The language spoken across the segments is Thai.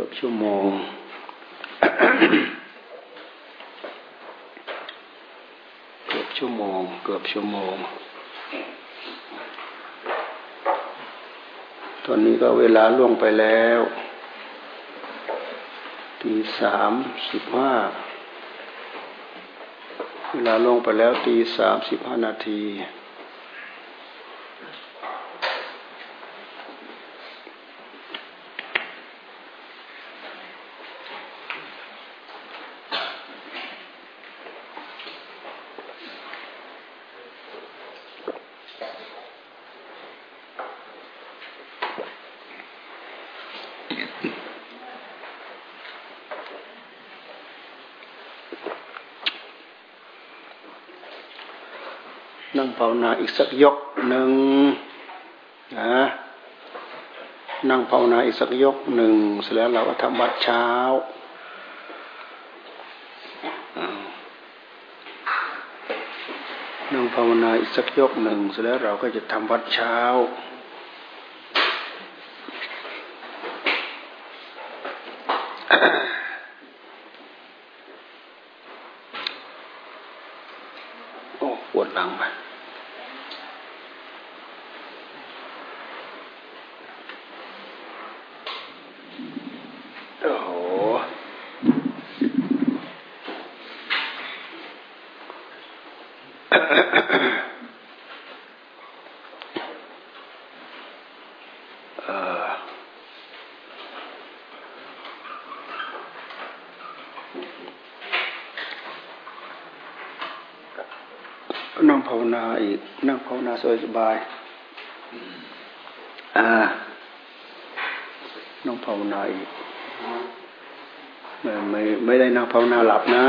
กือบชั่วโมง เกือบชั่วโมง เกือบชั่วโมง ตอนนี้ก็เวลาล่วงไปแล้วตีสามสิบห้าเวลาลงไปแล้วตีสามสิบห้านาที อีกสักยกหนึ่งนะนั่งภาวนาอีกสักยกหนึ่งเสร็จแล้วเราก็ทำวัดเช้านั่งภาวนาอีกสักยกหนึ่งเสร็จแล้วเราก็จะทำวัดเช้า สบายสบาย อ่า น้องภาวนาอีกไม่ไม่ไม่ได้นั่งภาวนาหลับนะ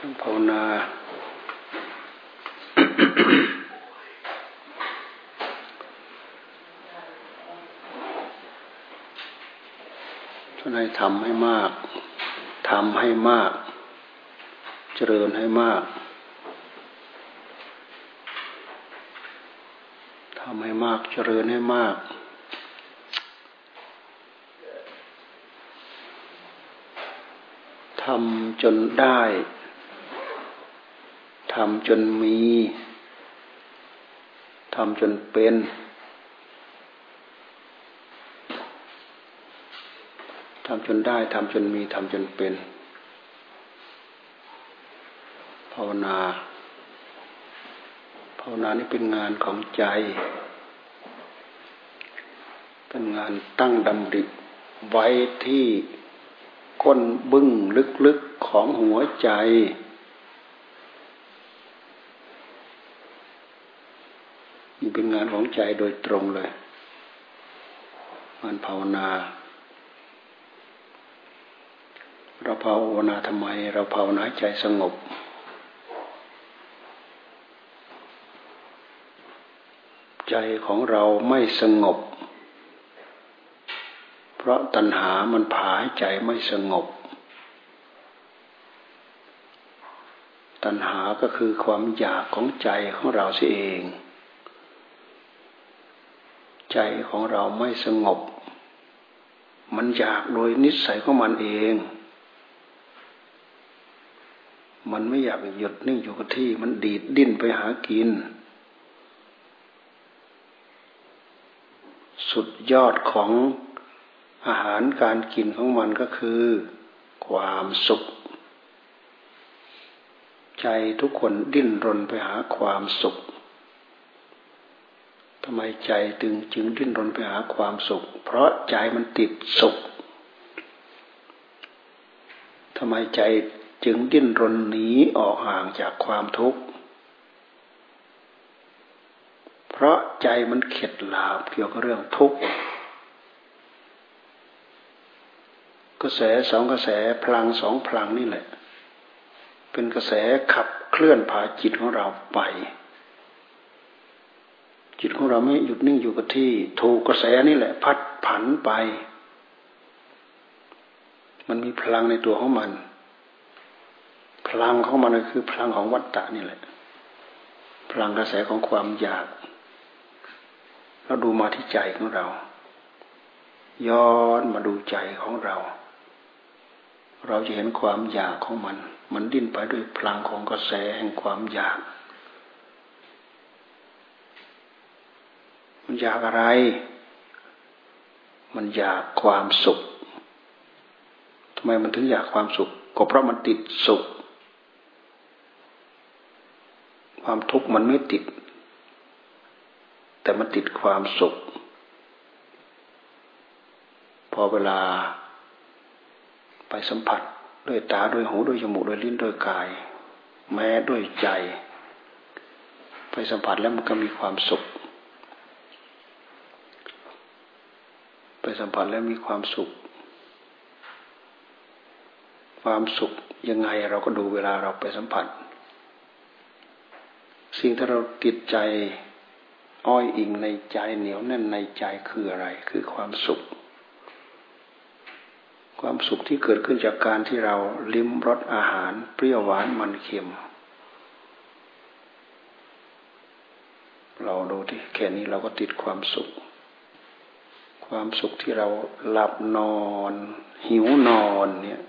นั่งภาวนาท่านให้ทำให้มาก ทำให้มาก เจริญให้มากทำให้มาก เจริญให้มากทำจนได้ทำจนมีทำจนเป็น ทำจนได้ทำจนมีทำจนเป็น ภาวนา ภาวนานี่เป็นงานของใจ เป็นงานตั้งดำริไว้ที่ก้นบึ้งลึกๆของหัวใจนี่เป็นงานของใจโดยตรงเลย งานภาวนา เราภาวนาทำไม เราภาวนาใจสงบ ใจของเราไม่สงบ เพราะตัณหามันผายใจไม่สงบ ตัณหาก็คือความอยากของใจของเราสิเอง ใจของเราไม่สงบมันอยากโดยนิสัยของมันเอง มันไม่อยากหยุดนิ่งอยู่กับที่ มันดีดดิ้นไปหากิน สุดยอดของอาหารการกินของมันก็คือ ความสุข ใจทุกคนดิ้นรนไปหาความสุขทำไมใจตึงจึงดิ้นรนไปหาความสุข เพราะใจมันติดสุขทำไมใจ จึงดิ้นรนหนีออกห่างจากความทุกข์ เพราะใจมันเข็ดหลาบเกี่ยวกับเรื่องทุกข์ กระแสสองกระแสพลังสองพลังนี่แหละ เป็นกระแสขับเคลื่อนพาจิตของเราไป จิตของเราไม่หยุดนิ่งอยู่กับที่ ถูกกระแสนี่แหละ พัดผันไป มันมีพลังในตัวของมัน ลังของมันคือพลังของวัฏฏะนี่แหละพพลังกระแสของความอยาก เราดูมาที่ใจของเรา ย้อนมาดูใจของเรา เราจะเห็นความอยากของมัน มันดิ้นไปด้วยพลังของกระแสแห่งความอยาก มันอยากอะไร มันอยากความสุขทำไมมันถึงอยากความสุขก็เพราะมันติดสุข ความทุกข์มันไม่ติด แต่มันติดความสุข พอเวลา ไปสัมผัสด้วยตาด้วยหูด้วยจมูกด้วยลิ้นด้วยกาย แม้ด้วยใจ ไปสัมผัสแล้วมันก็มีความสุข ไปสัมผัสแล้วมีความสุข ความสุขยังไงเราก็ดูเวลาเราไปสัมผัส สิ่งที่เราติดใจอ้อยอิงในใจเหนียวแน่นในใจคืออะไร คือความสุข ความสุขที่เกิดขึ้นจากการที่เราลิ้มรสอาหารเปรี้ยวหวานมันเค็ม เราดูที่แค่นี้เราก็ติดความสุข ความสุขที่เราหลับนอน หิวนอนเนี่ย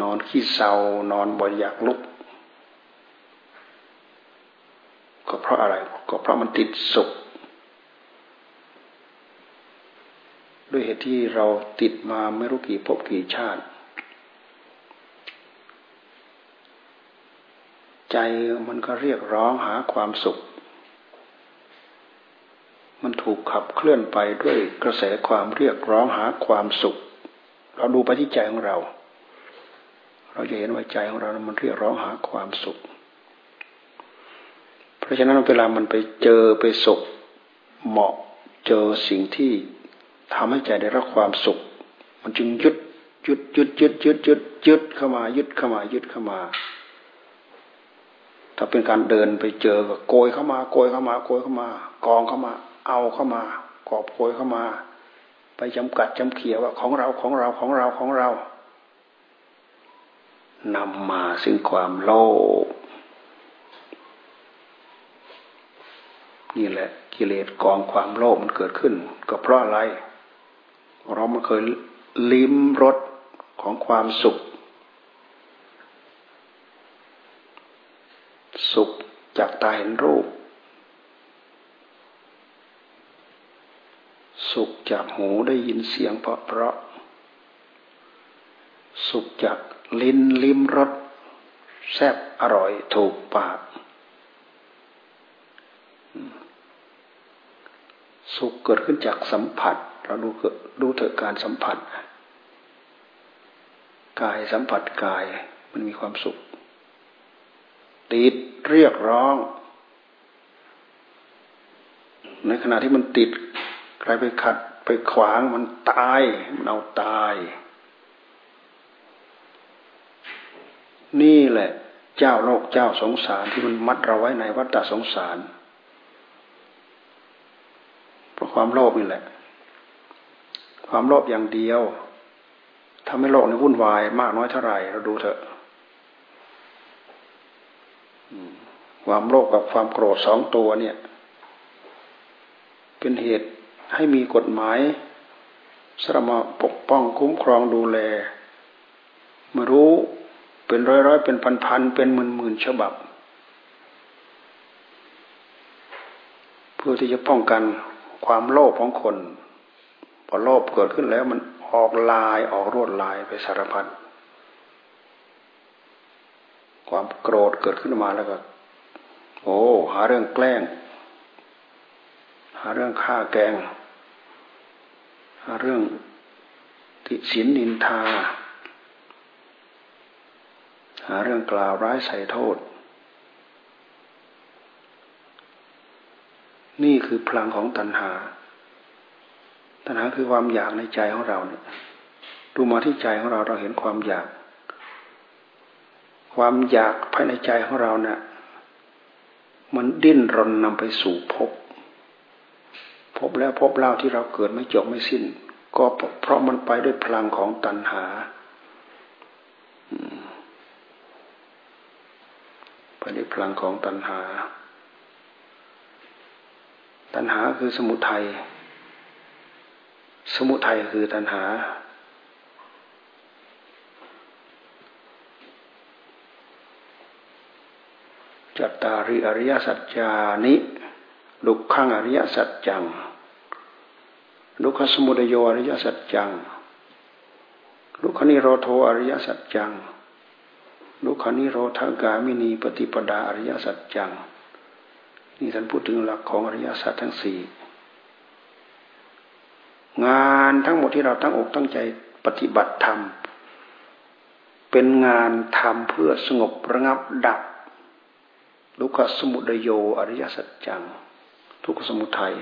นอนขี้เศร้านอนบ่อยอยากลุก ก็เพ ราะอะไร ก็เพราะมันติดสุข ด้วยเหตุที่เราติดมาไม่รู้กี่ภพกี่ชาติ ใจมันก็เรียกร้องหาความสุข มันถูกขับเคลื่อนไปด้วยกระแสความเรียกร้องหาความสุข เราดูไปที่ใจของเรา เราจะเห็นว่าใจของเรา มันเรียกร้องหาความสุข ราะฉะนั้นเวลามันไปเจอไปสุขเหมาะเจอสิ่งที่ทำให้ใจได้รับความสุข มันจึงยึดยึดยึดยึดยึดยึดยึดเข้ามายึดเข้ามายึดเข้ามา ถ้าเป็นการเดินไปเจอก็โกยเข้ามาโกยเข้ามาโกยเข้ามา กองเข้ามา เอาเข้ามากอบโกยเข้ามา ไปจำกัดจำเขียว่าของเราของเราของเราของเรานำมาซึ่งความโลภ นี่แหละ กิเลสกองความโลภมันเกิดขึ้น ก็เพราะอะไร เรามันเคยลิ้มรสของความสุข สุขจากตาเห็นรูป สุขจากหูได้ยินเสียงเพราะเพราะ สุขจากลิ้นลิ้มรสแซ่บอร่อยถูกปาก สุขเกิดขึ้นจากสัมผัส เราดูดูเถอะการสัมผัส กายสัมผัสกายมันมีความสุข ติดเรียกร้อง ในขณะที่มันติดใครไปขัดไปขวางมันตาย มันเอาตาย นี่แหละ เจ้าโลกเจ้าสงสารที่มันมัดเราไว้ในวัฏสงสาร เพราะ ความโลภนี่แหละ ความโลภอย่างเดียวทำให้โลกในวุ่นวาย มากน้อยเท่าไหร่เราดูเถอะความโลภกับความโกรธสองตัวเนี่ย เป็นเหตุให้มีกฎหมายสรมาปกป้องคุ้มครองดูแลมารู้เป็นร้อยร้อยเป็นพันพันเป็นหมื่นหมื่นฉบับ เพื่อที่จะป้องกัน ความโลภของคน พอโลภเกิดขึ้นแล้วมันออกลายออกรวดลายไปสารพัดความโกรธเกิดขึ้นมาแล้วก็ โอ้ หาเรื่องแกล้ง หาเรื่องฆ่าแกง หาเรื่องติสินนินทา หาเรื่องกล่าวร้ายใส่โทษ นี่คือพลังของตัณหา ตัณหาคือความอยากในใจของเราเนี่ยดูมาที่ใจของเราเราเห็นความอยาก ความอยากภายในใจของเราเนี่ยมันดิ้นรนนำไปสู่ภพพบแล้วพบเล่าที่เราเกิดไม่จบไม่สิ้น ก็เพราะมันไปด้วยพลังของตัณหาพลังของตัณหา ตัณหาคือสมุทัย สมุทัยคือตัณหา จัตตาริอริยสัจจานิดุขังอริยสัจจัง ดุขสมุทโยอริยสัจจัง ดุขนิโรโทอริยสัจจัง ดุขนิโรธากามินีปฏิปดาอริยสัจจัง นี่ท่านพูดถึงหลักของอริยสัจทั้งสี่งานทั้งหมดที่เราตั้งอกตั้งใจปฏิบัติธรรม เป็นงานทำเพื่อสงบระงับดับลุกขสมุดโยอริยสัจจัง ทุกขสมุทัย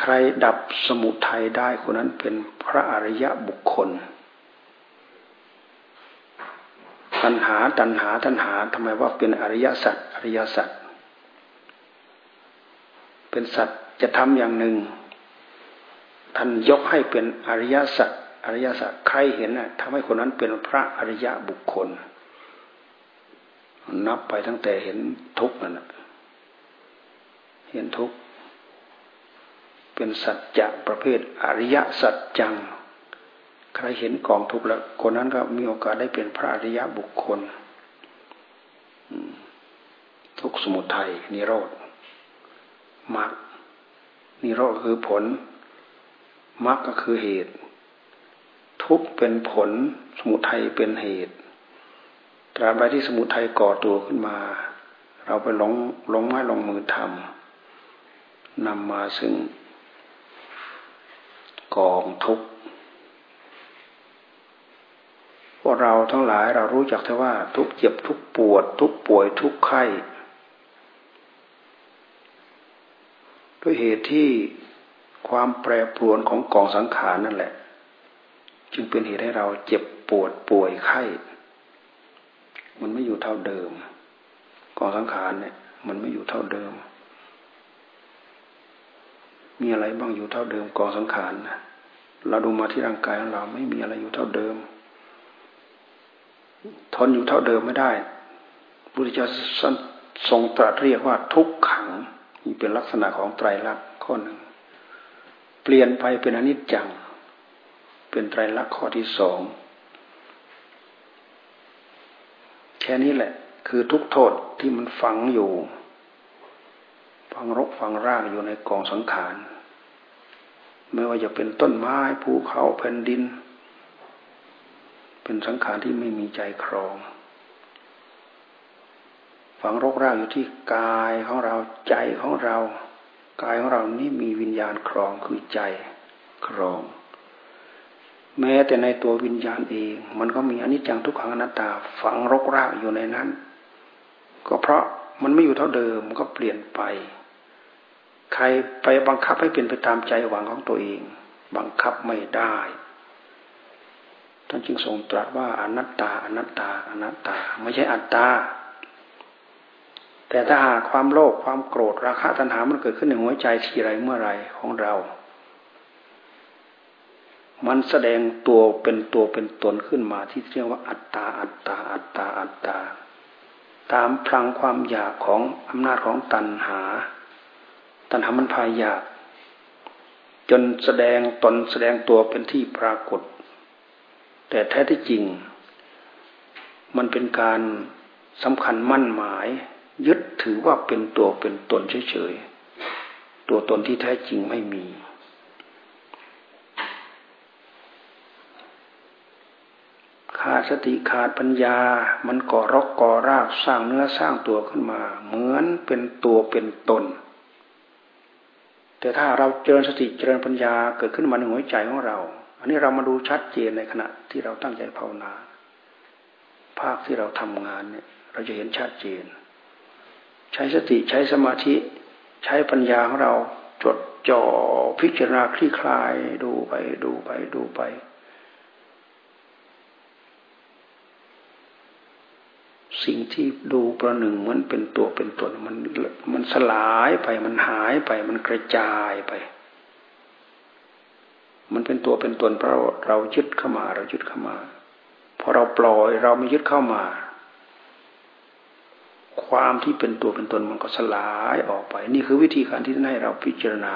ใครดับสมุทัยได้คนนั้นเป็นพระอริยะบุคคล ตัณหาตัณหาตัณหาทำไมว่าเป็นอริยสัจอริยสัจเป็นสัจจะทำอย่างหนึ่งท่านยกให้เป็นอริยสัจอริยสัจใครเห็นน่ะทำให้คนนั้นเป็นพระอริยะบุคคล นับไปตั้งแต่เห็นทุกข์นั่นเห็นทุกข์เป็นสัจจะประเภทอริยสัจจัง ใครเห็นกองทุกข์แล้ว คนนั้นก็มีโอกาสได้เป็นพระอริยะบุคคล ทุกสมุทัยนิโรธมรรคนิโรธคือผลมรรคก็คือเหตุ ทุกเป็นผลสมุทัยเป็นเหตุตราบใดที่สมุทัยก่อตัวขึ้นมา เราไปหลงหลงไม้ลงมือทำนำมาซึ่งกองทุกข์พวก เราทั้งหลายเรารู้จักแต่ว่า ทุกเจ็บทุกปวด ทุกป่วยทุกไข้ด้วยเหตุที่ความแปรปรวนของกองสังขารนั่นแหละ จึงเป็นเหตุให้เราเจ็บปวดป่วยไข้ มันไม่อยู่เท่าเดิม กองสังขารเนี่ย มันไม่อยู่เท่าเดิม มีอะไรบ้างอยู่เท่าเดิมกองสังขารนะเราดูมาที่ร่างกายของเราไม่มีอะไรอยู่เท่าเดิม ทนอยู่เท่าเดิมไม่ได้พุทธเจ้าทรงตรัสเรียกว่าทุกขังนี่เป็นลักษณะของไตรลักษณ์ข้อหนึ่ง เปลี่ยนไปเป็นอนิจจัง เป็นไตรลักษณ์ข้อที่สองแค่นี้แหละ คือทุกโทษที่มันฝังอยู่ฝังรกฝังรากอยู่ในกองสังขารไม่ว่าจะเป็นต้นไม้ภูเขาแผ่นดิน เป็นสังขารที่ไม่มีใจครอง ฝังรกรากอยู่ที่กายของเราใจของเรา กายของเรานี่มีวิญญาณครองคือใจครอง แม้แต่ในตัววิญญาณเอง มันก็มีอนิจจังทุกขังอนัตตา ฝังรกรากอยู่ในนั้น ก็เพราะมันไม่อยู่เท่าเดิมก็เปลี่ยนไป ใครไปบังคับให้เป็นไปตามใจหวังของตัวเอง บังคับไม่ได้ ท่านจึงทรงตรัสว่าอนัตตา อนัตตา อนัตตา ไม่ใช่อัตตา แต่ถ้าหากความโลภความโกรธราคะตัณหามันเกิดขึ้นในหัวใจทีไรเมื่อไรของเรา มันแสดงตัวเป็นตัวเป็นตนขึ้นมาที่เรียกว่าอัตตา อัตตา อัตตา อัตตา ตามพลังความอยากของอำนาจของตัณหา ตัณหามันพายาก จนแสดงตนแสดงตัวเป็นที่ปรากฏ แต่แท้ที่จริง มันเป็นการสำคัญมั่นหมาย ยึดถือว่าเป็นตัวเป็นตนเฉยๆ ตัวตนที่แท้จริงไม่มี ขาดสติขาดปัญญา มันก่อรกก่อรากสร้างเนื้อสร้างตัวขึ้นมา เหมือนเป็นตัวเป็นตน แต่ถ้าเราเจริญสติเจริญปัญญาเกิดขึ้นมาในหัวใจของเรา อันนี้เรามาดูชัดเจนในขณะที่เราตั้งใจภาวนา ภาคที่เราทำงานเนี่ย เราจะเห็นชัดเจน ใช้สติใช้สมาธิใช้ปัญญาของเราจดจ่อพิจารณาคลี่คลายดูไปดูไปดูไป สิ่งที่ดูประหนึ่งเหมือนเป็นตัวเป็นตนมันมันสลายไปมันหายไปมันกระจายไป มันเป็นตัวเป็นตนเพราะเรายึดเข้ามา เรายึดเข้ามาพอเราปล่อยเราไม่ยึดเข้ามา ความที่เป็นตัวเป็นตนมันก็สลายออกไป นี่คือวิธีการที่ให้เราพิจารณา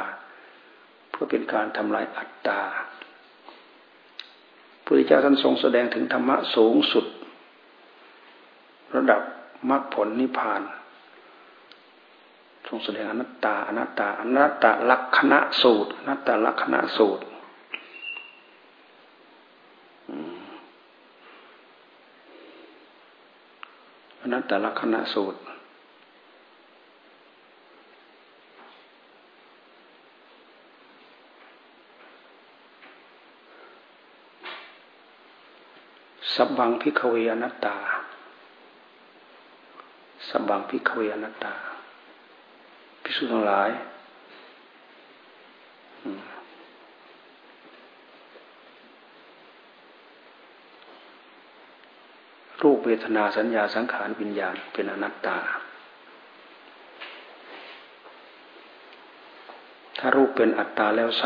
เพื่อเป็นการทำลายอัตตาพระเจ้าท่านทรงแสดงถึงธรรมะสูงสุด ระดับมรรคผลนิพพาน ทรงแสดงอนัตตาอนัตตาอนัตตลักษณะสูตรอนัตตลักษณะสูตร อนัตตลักษณะสูตร สับบังพิกเวอนัตตา สับบังพิกเวอนัตตาพิสุทั้งหลาย รูปเวทนาสัญญาสังขารวิญญาณเป็นอนัตตา ถ้ารูปเป็นอัตตาแล้วไซ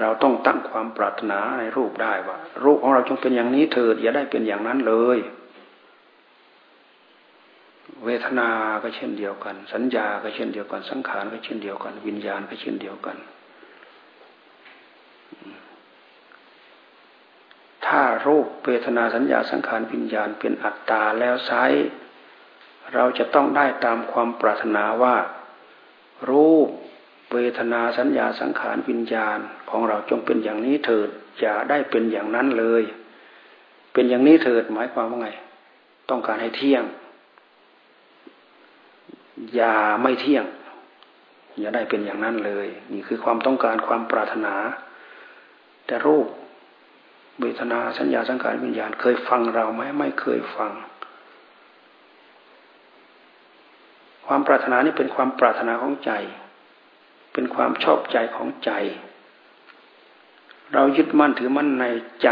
เราต้องตั้งความปรารถนาในรูปได้ว่า รูปของเราจงเป็นอย่างนี้เถิดอย่าได้เป็นอย่างนั้นเลย เวทนาก็เช่นเดียวกัน สัญญาก็เช่นเดียวกัน สังขารก็เช่นเดียวกัน วิญญาณก็เช่นเดียวกัน ถ้า รูปเวทนาสัญญาสังขารวิญญาณเป็นอัตตาแล้วไซเราจะต้องได้ตามความปรารถนาว่า รูปเวทนาสัญญาสังขารวิญญาณของเราจงเป็นอย่างนี้เถิดอย่าได้เป็นอย่างนั้นเลย เป็นอย่างนี้เถิดหมายความว่าไง ต้องการให้เที่ยง อย่าไม่เที่ยง อย่าได้เป็นอย่างนั้นเลย นี่คือความต้องการความปรารถนา แต่รูป เวทนาสัญญาสังขารวิญญาณ เคยฟังเราไหมไม่เคยฟัง ความปรารถนานี่เป็นความปรารถนาของใจ เป็นความชอบใจของใจ เรายึดมั่นถือมั่นในใจ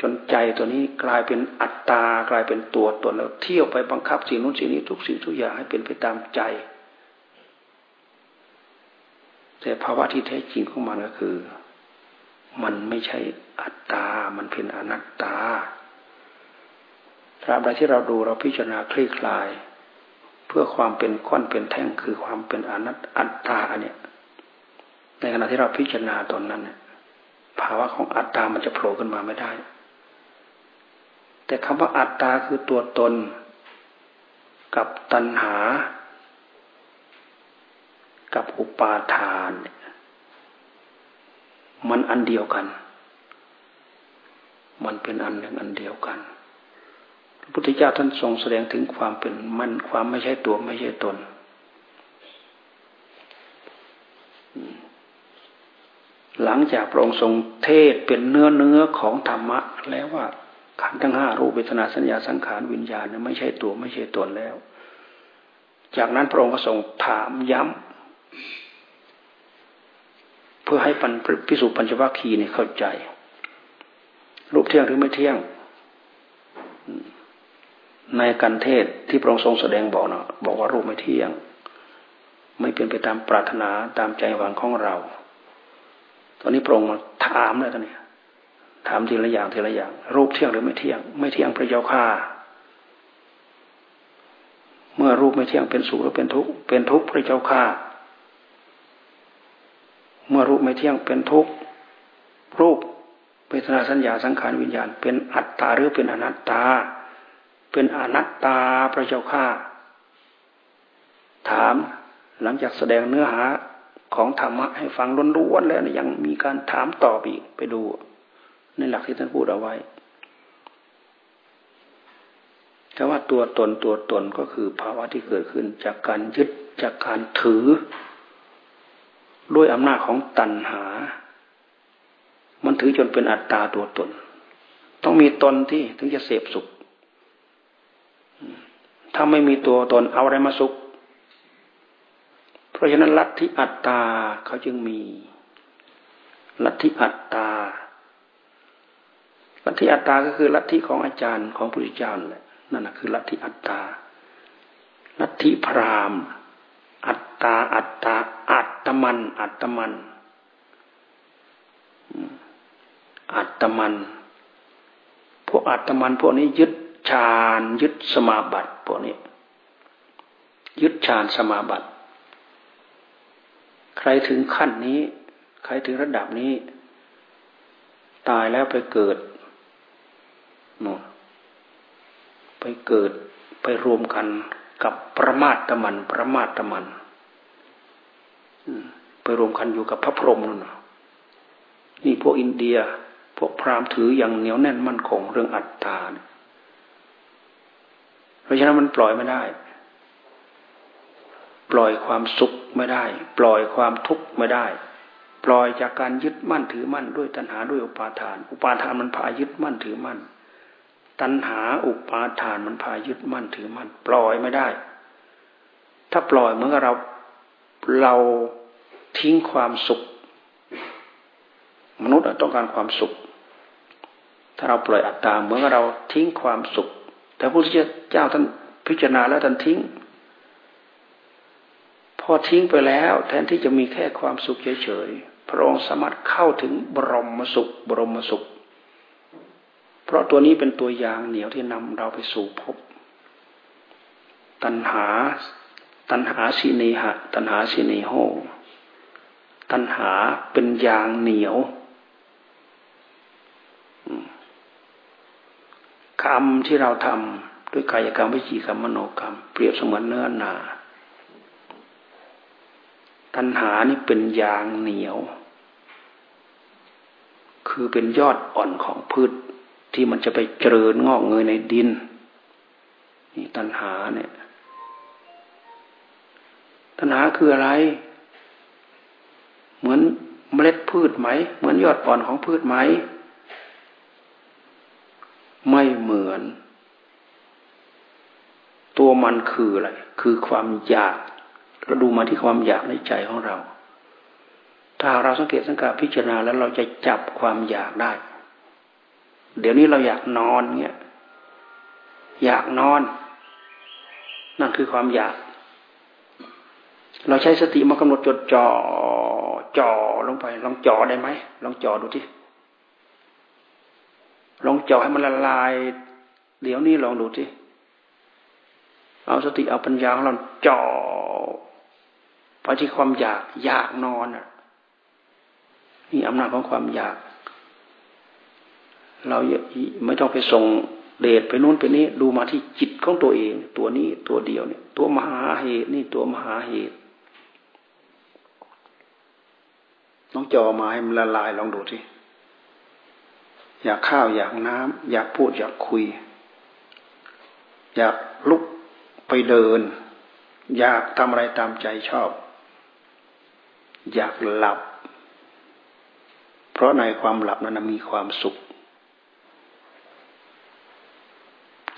จนใจตัวนี้กลายเป็นอัตตากลายเป็นตัวตนแล้วเที่ยวไปบังคับสิ่งนู้นสิ่งนี้ทุกสิ่งทุกอย่างให้เป็นไปตามใจ แต่ภาวะที่แท้จริงของมันก็คือ มันไม่ใช่อัตตา มันเป็นอนัตตาตราบใดที่เราดูเราพิจารณาคลี่คลาย เพื่อความเป็นก้อนเป็นแท่งคือความเป็นอนัตอัตตาเนี่ยในขณะที่เราพิจารณาตอนนั้นเนี่ยภาวะของอัตตามันจะโผล่ขึ้นมาไม่ได้ แต่คำว่าอัตตาคือตัวตน กับตัณหา กับอุปาทาน มันอันเดียวกัน มันเป็นอันหนึ่งอันเดียวกัน พระพุทธเจ้าท่านทรงแสดงถึงความเป็นมันความไม่ใช่ตัวไม่ใช่ตน หลังจากพระองค์ทรงเทศเป็นเนื้อเนื้อของธรรมะ แล้วว่าขันธ์ทั้งห้ารูปเวทนาสัญญาสังขารวิญญาณไม่ใช่ตัวไม่ใช่ตนแล้ว จากนั้นพระองค์ก็ทรงถามย้ำ เพื่อให้ปันพิสุปัญจวัคคีย์เนี่ยเข้าใจ รูปเที่ยงหรือไม่เที่ยง ในกันเทศที่พระองค์ทรงแสดงบอกนะบอกว่ารูปไม่เที่ยง ไม่เป็นไปตามปรารถนาตามใจหวังของเรา ตอนนี้พระองค์มาถามเลยตอนนี้ถามทีละอย่างทีละอย่าง รูปเที่ยงหรือไม่เที่ยง ไม่เที่ยงพระเจ้าค่าเมื่อรูปไม่เที่ยงเป็นสุขหรือเป็นทุกข์เป็นทุกข์พระเจ้าค่า เมื่อรูปไม่เที่ยงเป็นทุกข์รูปเวทนาสัญญาสังขารวิญญาณ เป็นอัตตาหรือเป็นอนัตตา เป็นอนัตตาพระเจ้าค่าถามหลังจากแสดงเนื้อหาของธรรมะให้ฟังล้วนๆแล้วยังมีการถามตอบอีกไปดู ในหลักที่ท่านพูดเอาไว้แต่ว่าตัวตนตัวตนก็คือภาวะที่เกิดขึ้นจากการยึดจากการถือ ด้วยอำนาจของตัณหา มันถือจนเป็นอัตตาตัวตน ต้องมีตนที่ถึงจะเสพสุข ถ้าไม่มีตัวตนเอาอะไรมาสุข เพราะฉะนั้นลัทธิอัตตาเขาจึงมี ลัทธิอัตตา ลัทธิอัตตาก็คือลัทธิของอาจารย์ของพระพุทธเจ้านั่นแหละ นั่นคือลัทธิอัตตา ลัทธิพรามอัตตาอัตตาอัต ตมัน อัตมัน อัตมัน พวกอัตมัน พวกนี้ยึดฌานยึดสมาบัติพวกนี้ ยึดฌานสมาบัติ ใครถึงขั้นนี้ ใครถึงระดับนี้ ตายแล้วไปเกิดนไปเกิดไปรวมกันกับประมาตมัน ประมาตมัน ไปรวมกันอยู่กับพระพรหมนั่นนี่พวกอินเดีย พวกพราหมณ์ถืออย่างเหนียวแน่นมั่นคงเรื่องอัตตาเพราะฉะนั้นมันปล่อยไม่ได้ ปล่อยความสุขไม่ได้ ปล่อยความทุกข์ไม่ได้ ปล่อยจากการยึดมั่นถือมั่นด้วยตัณหาด้วยอุปาทาน อุปาทานมันพายึดมั่นถือมั่น ตัณหาอุปาทานมันพายึดมั่นถือมั่น ปล่อยไม่ได้ ถ้าปล่อยเหมือนกับเราเรา ทิ้งความสุข มนุษย์ต้องการความสุข ถ้าเราปล่อยอัตตาเหมือนเราทิ้งความสุข แต่พระพุทธเจ้าท่านพิจารณาแล้วท่านทิ้ง พอทิ้งไปแล้ว แทนที่จะมีแค่ความสุขเฉยๆพระองค์สามารถเข้าถึงบรมสุข บรมสุข เพราะตัวนี้เป็นตัวอย่างเหนียวที่นำเราไปสู่พบตัณหา ตัณหาสีเนหะ ตัณหาสีเนโห ตัณหาเป็นยางเหนียวคำที่เราทำด้วยกายกรรมวิจีกรรมมโนกรรม เปรียบเสมือนเนื้อหนา ตัณหานี่เป็นยางเหนียว คือเป็นยอดอ่อนของพืชที่มันจะไปเจริญงอกเงยในดินนี่ตัณหาเนี่ย ตัณหาคืออะไร เหมือนเมล็ดพืชไหม เหมือนยอดอ่อนของพืชไหม ไม่เหมือน ตัวมันคืออะไร คือความอยาก เราดูมาที่ความอยากในใจของเรา ถ้าเราสังเกตสังกาพิจารณาแล้วเราจะจับความอยากได้ เดี๋ยวนี้เราอยากนอนเงี้ย อยากนอน นั่นคือความอยาก เราใช้สติมากำหนดจดจ่อ จ่อลงไป ลองจ่อได้ไหมลองจ่อดูที่ลองจ่อให้มันละลาย เดี๋ยวนี้ลองดูที่เอาสติเอาปัญญาของเราจ่อไปที่ความอยากอยากนอนอะนี่อำนาจของความอยาก เราไม่ต้องไปส่งเดชไปนู้นไปนี้ ดูมาที่จิตของตัวเอง ตัวนี้ตัวเดียวเนี่ย ตัวมหาเหตุนี่ตัวมหาเหตุ น้องจอมาให้มันละลายลองดูสิอยากข้าวอยากน้ำอยากพูดอยากคุย อยากลุกไปเดิน อยากทำอะไรตามใจชอบ อยากหลับ เพราะในความหลับนั้นมีความสุข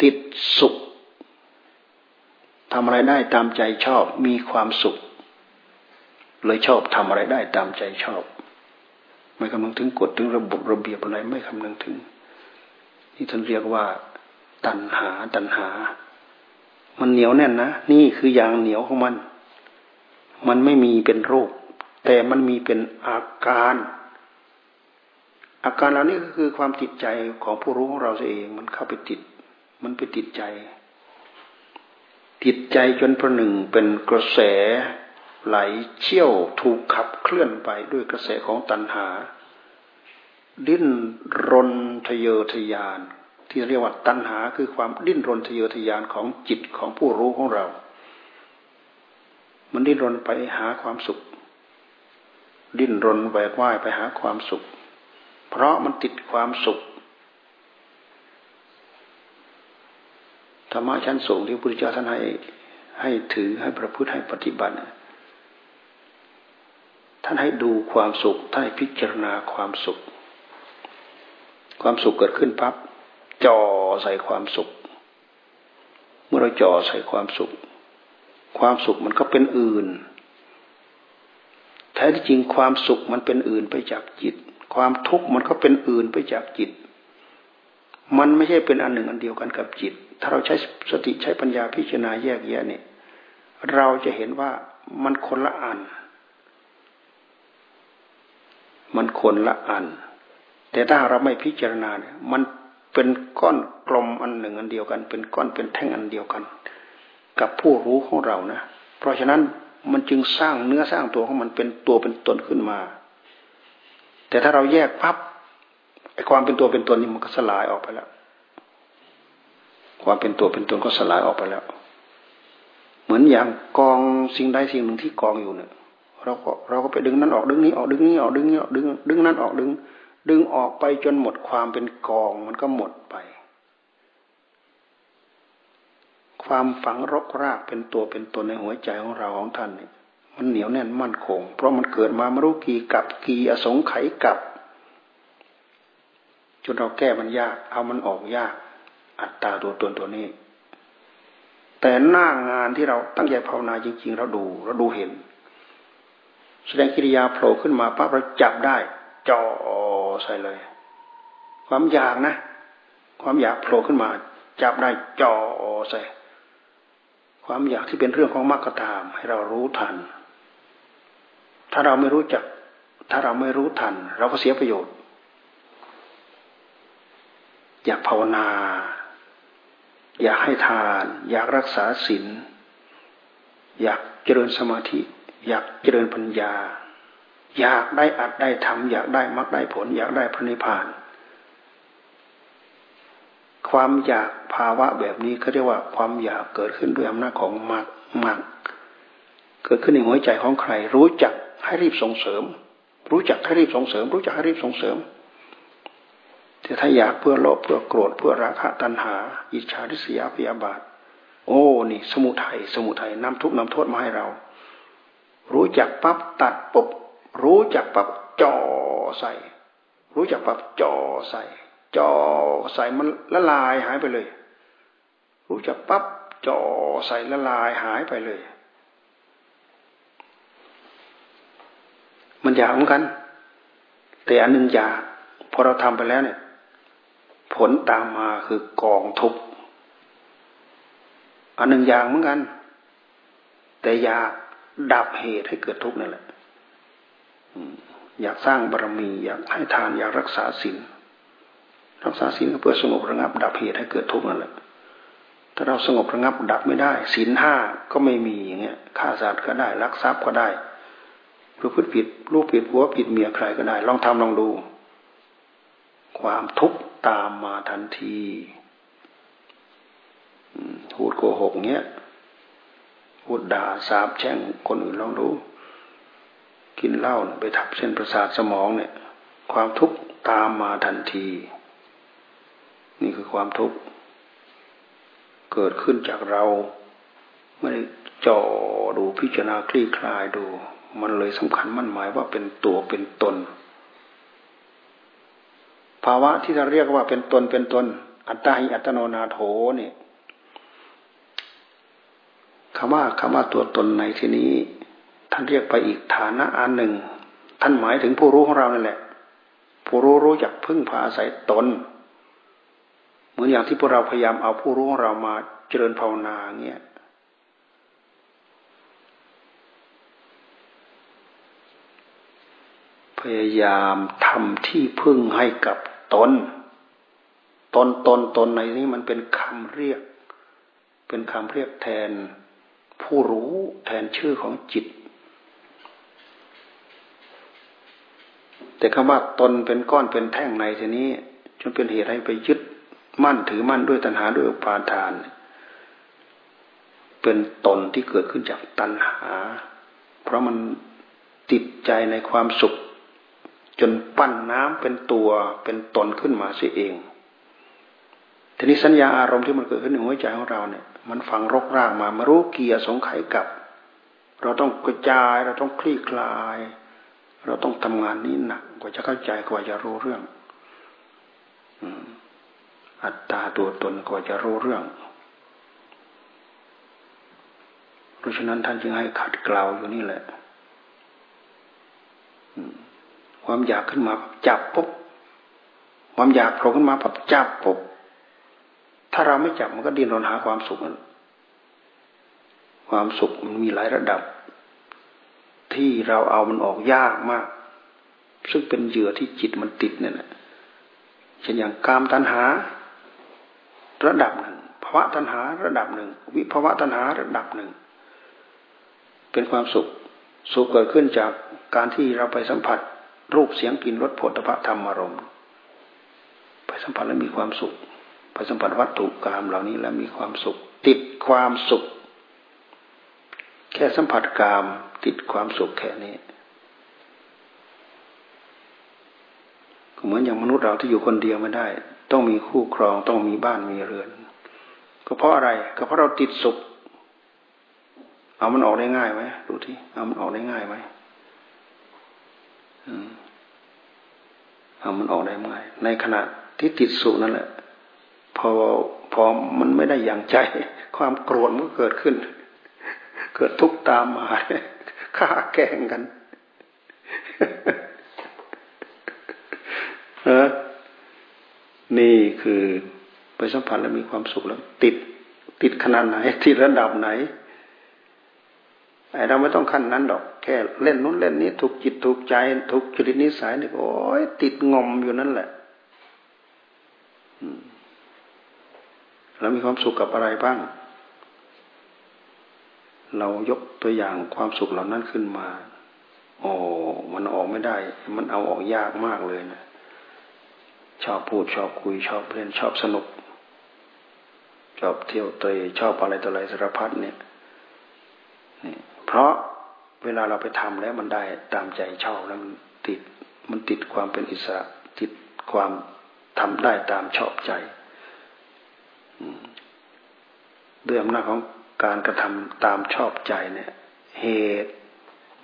ติดสุขทำอะไรได้ตามใจชอบมีความสุข เลยชอบทำอะไรได้ตามใจชอบ ไม่คำนึงถึงกฎถึงระบบระเบียบอะไรไม่คำนึงถึงนี่ท่านเรียกว่า ตัณหาตัณหา มันเหนียวแน่นนะนี่คืออย่างเหนียวของมัน มันไม่มีเป็นรูป แต่มันมีเป็นอาการ อาการเหล่านี้ก็คือความติดใจของผู้รู้ของเราเอง มันเข้าไปติด มันไปติดใจ ติดใจจนประหนึ่งเป็นกระแส ไหลเชี่ยวถูกขับเคลื่อนไปด้วยกระแสของตัณหา ดิ้นรนทะเยอทะยาน ที่เรียกว่าตัณหาคือความดิ้นรนทะเยอทะยานของจิตของผู้รู้ของเรา มันดิ้นรนไปหาความสุข ดิ้นรนแหวกว่ายไปหาความสุข เพราะมันติดความสุขธรรมะชั้นสูงที่พระพุทธเจ้าท่านให้ให้ถือให้ประพฤติให้ปฏิบัติ ท่านให้ดูความสุขท่านให้พิจารณาความสุข ความสุขเกิดขึ้นปั๊บจ่อใส่ความสุข เมื่อเราจ่อใส่ความสุข ความสุขมันก็เป็นอื่นแท้ที่จริงความสุขมันเป็นอื่นไปจากจิต ความทุกข์มันก็เป็นอื่นไปจากจิต มันไม่ใช่เป็นอันหนึ่งอันเดียวกันกับจิต ถ้าเราใช้สติใช้ปัญญาพิจารณาแยกแยะเนี่ยเราจะเห็นว่ามันคนละอัน มันคนละอัน แต่ถ้าเราไม่พิจารณาเนี่ย มันเป็นก้อนกลมอันหนึ่งอันเดียวกัน เป็นก้อนเป็นแท่งอันเดียวกัน กับผู้รู้ของเรานะ เพราะฉะนั้นมันจึงสร้างเนื้อสร้างตัวของมันเป็นตัวเป็นตนขึ้นมา แต่ถ้าเราแยกพับไอความเป็นตัวเป็นตนนี่มันก็สลายออกไปแล้ว ความเป็นตัวเป็นตนก็สลายออกไปแล้ว เหมือนอย่างกองสิ่งใดสิ่งหนึ่งที่กองอยู่เนี่ย เราก็เราก็ไปดึงนั้นออกดึงนี้ออกดึงนี้ออกดึงนี้ออกดึงดึงนั้นออกดึง ดึงออกไปจนหมดความเป็นกองมันก็หมดไป ความฝังรกรากเป็นตัวเป็นตนในหัวใจของเราของท่านเนี่ยมันเหนียวแน่นมั่นคง เพราะมันเกิดมาไม่รู้กี่กับกี่อสงไขยกับจนเราแก้มันยาก เอามันออกยาก อัตตาตัวตนตัวนี้ แต่หน้างานที่เราตั้งใจภาวนาจริง ๆ เราดูเราดูเห็น แสดงกิริยาโผล่ขึ้นมาปั๊บเราจับได้จ่อใส่เลย ความอยากนะ ความอยากโผล่ขึ้นมา จับได้จ่อใส่ความอยากที่เป็นเรื่องของมรรคธรรมให้เรารู้ทัน ถ้าเราไม่รู้จัก ถ้าเราไม่รู้ทัน เราก็เสียประโยชน์ อยากภาวนา อยากให้ทาน อยากรักษาศีลอยากเจริญสมาธิ อยากเจริญปัญญา อยากได้อัดได้ทำอยากได้มรรคได้ผล อยากได้พระนิพพาน ความอยากภาวะแบบนี้เขาเรียกว่าความอยากเกิดขึ้นด้วยอำนาจของมรรคมรรคเกิดขึ้นในหัวใจของใคร รู้จักให้รีบส่งเสริม รู้จักให้รีบส่งเสริม รู้จักให้รีบส่งเสริมแต่ถ้าอยากเพื่อโลภเพื่อโกรธเพื่อราคะตัณหา อิจฉาทิษยาพยาบาท โอ้นี่ สมุทัยสมุทัยนำทุกนำโทษมาให้เรา รู้จักปั๊บตัดปุ๊บรู้จักปั๊บจ่อใส่ รู้จักปั๊บจ่อใส่จ่อใส่มันละลายหายไปเลย รู้จักปั๊บจ่อใส่ละลายหายไปเลย มันยากเหมือนกัน แต่อันหนึ่งยากพอเราทำไปแล้วเนี่ย ผลตามมาคือกองทุกอันหนึ่งอย่างเหมือนกัน แต่ยาก ดับเหตุให้เกิดทุกข์นั่นแหละอยากสร้างบารมี อยากให้ทานอยากรักษาศีลรักษาศีลก็เพื่อสงบระงับ ดับเหตุให้เกิดทุกข์นั่นแหละถ้าเราสงบระงับดับไม่ได้ศีลห้าก็ไม่มีอย่างเงี้ยฆ่าสัตว์ก็ได้รักทรัพย์ก็ได้ประพฤติผิดลูกผิดผัวผิดเมียใครก็ได้ ลองทำลองดู ความทุกข์ตามมาทันทีพูดโกหกเงี้ย พูดด่าสาบแช่งคนอื่นลองดู กินเหล้าไปทับเส้นประสาทสมองเนี่ย ความทุกข์ตามมาทันที นี่คือความทุกข์เกิดขึ้นจากเราไม่ได้จ่อดูพิจารณาคลี่คลายดู มันเลยสำคัญมั่นหมายว่าเป็นตัวเป็นตน ภาวะที่เราเรียกว่าเป็นตนเป็นตน อัตตาหิอัตโนนาโถเนี่ย คำว่าคำว่าตัวตนในที่นี้ ท่านเรียกไปอีกฐานะอันหนึ่ง ท่านหมายถึงผู้รู้ของเรานั่นแหละ ผู้รู้รู้จักพึ่งพาอาศัยตน เหมือนอย่างที่พวกเราพยายามเอาผู้รู้ของเรามาเจริญภาวนาเงี้ยพยายามทำที่พึ่งให้กับตน ตนตนตนในนี้มันเป็นคำเรียก เป็นคำเรียกแทน ผู้รู้แทนชื่อของจิต แต่คำว่าตนเป็นก้อนเป็นแท่งในทีนี้จนเป็นเหตุให้ไปยึดมั่นถือมั่นด้วยตัณหาด้วยอุปาทาน เป็นตนที่เกิดขึ้นจากตัณหา เพราะมันติดใจในความสุข จนปั้นน้ำเป็นตัวเป็นตนขึ้นมาเสียเองทีนี้สัญญาอารมณ์ที่มันเกิดขึ้นในหัวใจของเราเนี่ย มันฝังรกรากมามารู้เกียร์สงไขกับ เราต้องกระจายเราต้องคลี่คลาย เราต้องทำงานนี้หนักกว่าจะเข้าใจกว่าจะรู้เรื่องอัตตาตัวตนกว่าจะรู้เรื่อง เพราะฉะนั้นท่านจึงให้ขัดเกลาอยู่นี่แหละความอยากขึ้นมาจับปุ๊บความอยากโผล่ขึ้นมาปับจับปุ๊บ ถ้าเราไม่จับมันก็ดิ้นรนหาความสุขมันความสุขมันมีหลายระดับ ที่เราเอามันออกยากมาก ซึ่งเป็นเหยื่อที่จิตมันติดเนี่ยนะเช่นอย่างกามตัณหา ระดับหนึ่งภาวะตัณหาระดับหนึ่ง วิภาวะตัณหาระดับหนึ่ง เป็นความสุข สุขเกิดขึ้นจากการที่เราไปสัมผัส รูปเสียงกลิ่นรสผลิภัณฑ์ธรรมอารมณ์ ไปสัมผัสแล้วมีความสุข ไปสัมผัสวัตถุกรรมเหล่านี้แล้วมีความสุข ติดความสุข แค่สัมผัสกรรมติดความสุขแค่นี้เหมือนอย่างมนุษย์เราที่อยู่คนเดียวไม่ได้ ต้องมีคู่ครองต้องมีบ้านมีเรือน ก็เพราะอะไรก็เพราะเราติดสุข เอามันออกได้ง่ายไหมดูที่เอามันออกได้ง่ายไหมเอามันออกได้ง่ายในขณะที่ติดสุขนั่นแหละ พอพอมันไม่ได้อย่างใจ ความโกรธมันก็เกิดขึ้น เกิดทุกข์ตามมาฆ่าแกงกันฮะนี่คือไปสัมผัสแล้วมีความสุขแล้ว ติด ติดขนาดไหนติดระดับไหนไอเราไม่ต้องขั้นนั้นดอก แค่เล่นนู้นเล่นนี้ถูกจิตถูกใจ ถูกจริตนิสัยนี่โอ้ยติดงอมอยู่นั่นแหละ เรามีความสุขกับอะไรบ้าง เรายกตัวอย่างความสุขเหล่านั้นขึ้นมาโอ้มันออกไม่ได้ มันเอาออกยากมากเลยนะ ชอบพูดชอบคุยชอบเล่นชอบสนุก ชอบเที่ยวเตยชอบอะไรต่ออะไรสารพัดเนี่ยนี่ เพราะเวลาเราไปทำแล้วมันได้ตามใจชอบแล้วมันติด มันติดความเป็นอิสระ ติดความทำได้ตามชอบใจ ด้วยอำนาจของการกระทำตามชอบใจเนี่ย เหตุ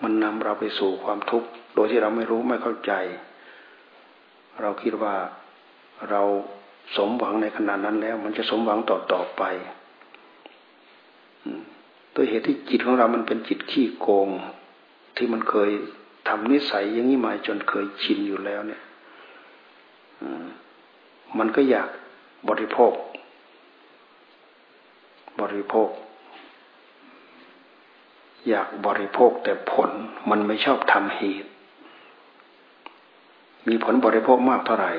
มันนำเราไปสู่ความทุกข์ โดยที่เราไม่รู้ไม่เข้าใจ เราคิดว่าเราสมหวังในขณะนั้นแล้ว มันจะสมหวังต่อต่อไปตัวเหตุที่จิตของเรามันเป็นจิตขี้โกง ที่มันเคยทำนิสัยอย่างนี้มาจนเคยชินอยู่แล้วเนี่ยมันก็อยากบริโภค บริโภค อยากบริโภคแต่ผลมันไม่ชอบทำเหตุ มีผลบริโภคมากเท่าไหร่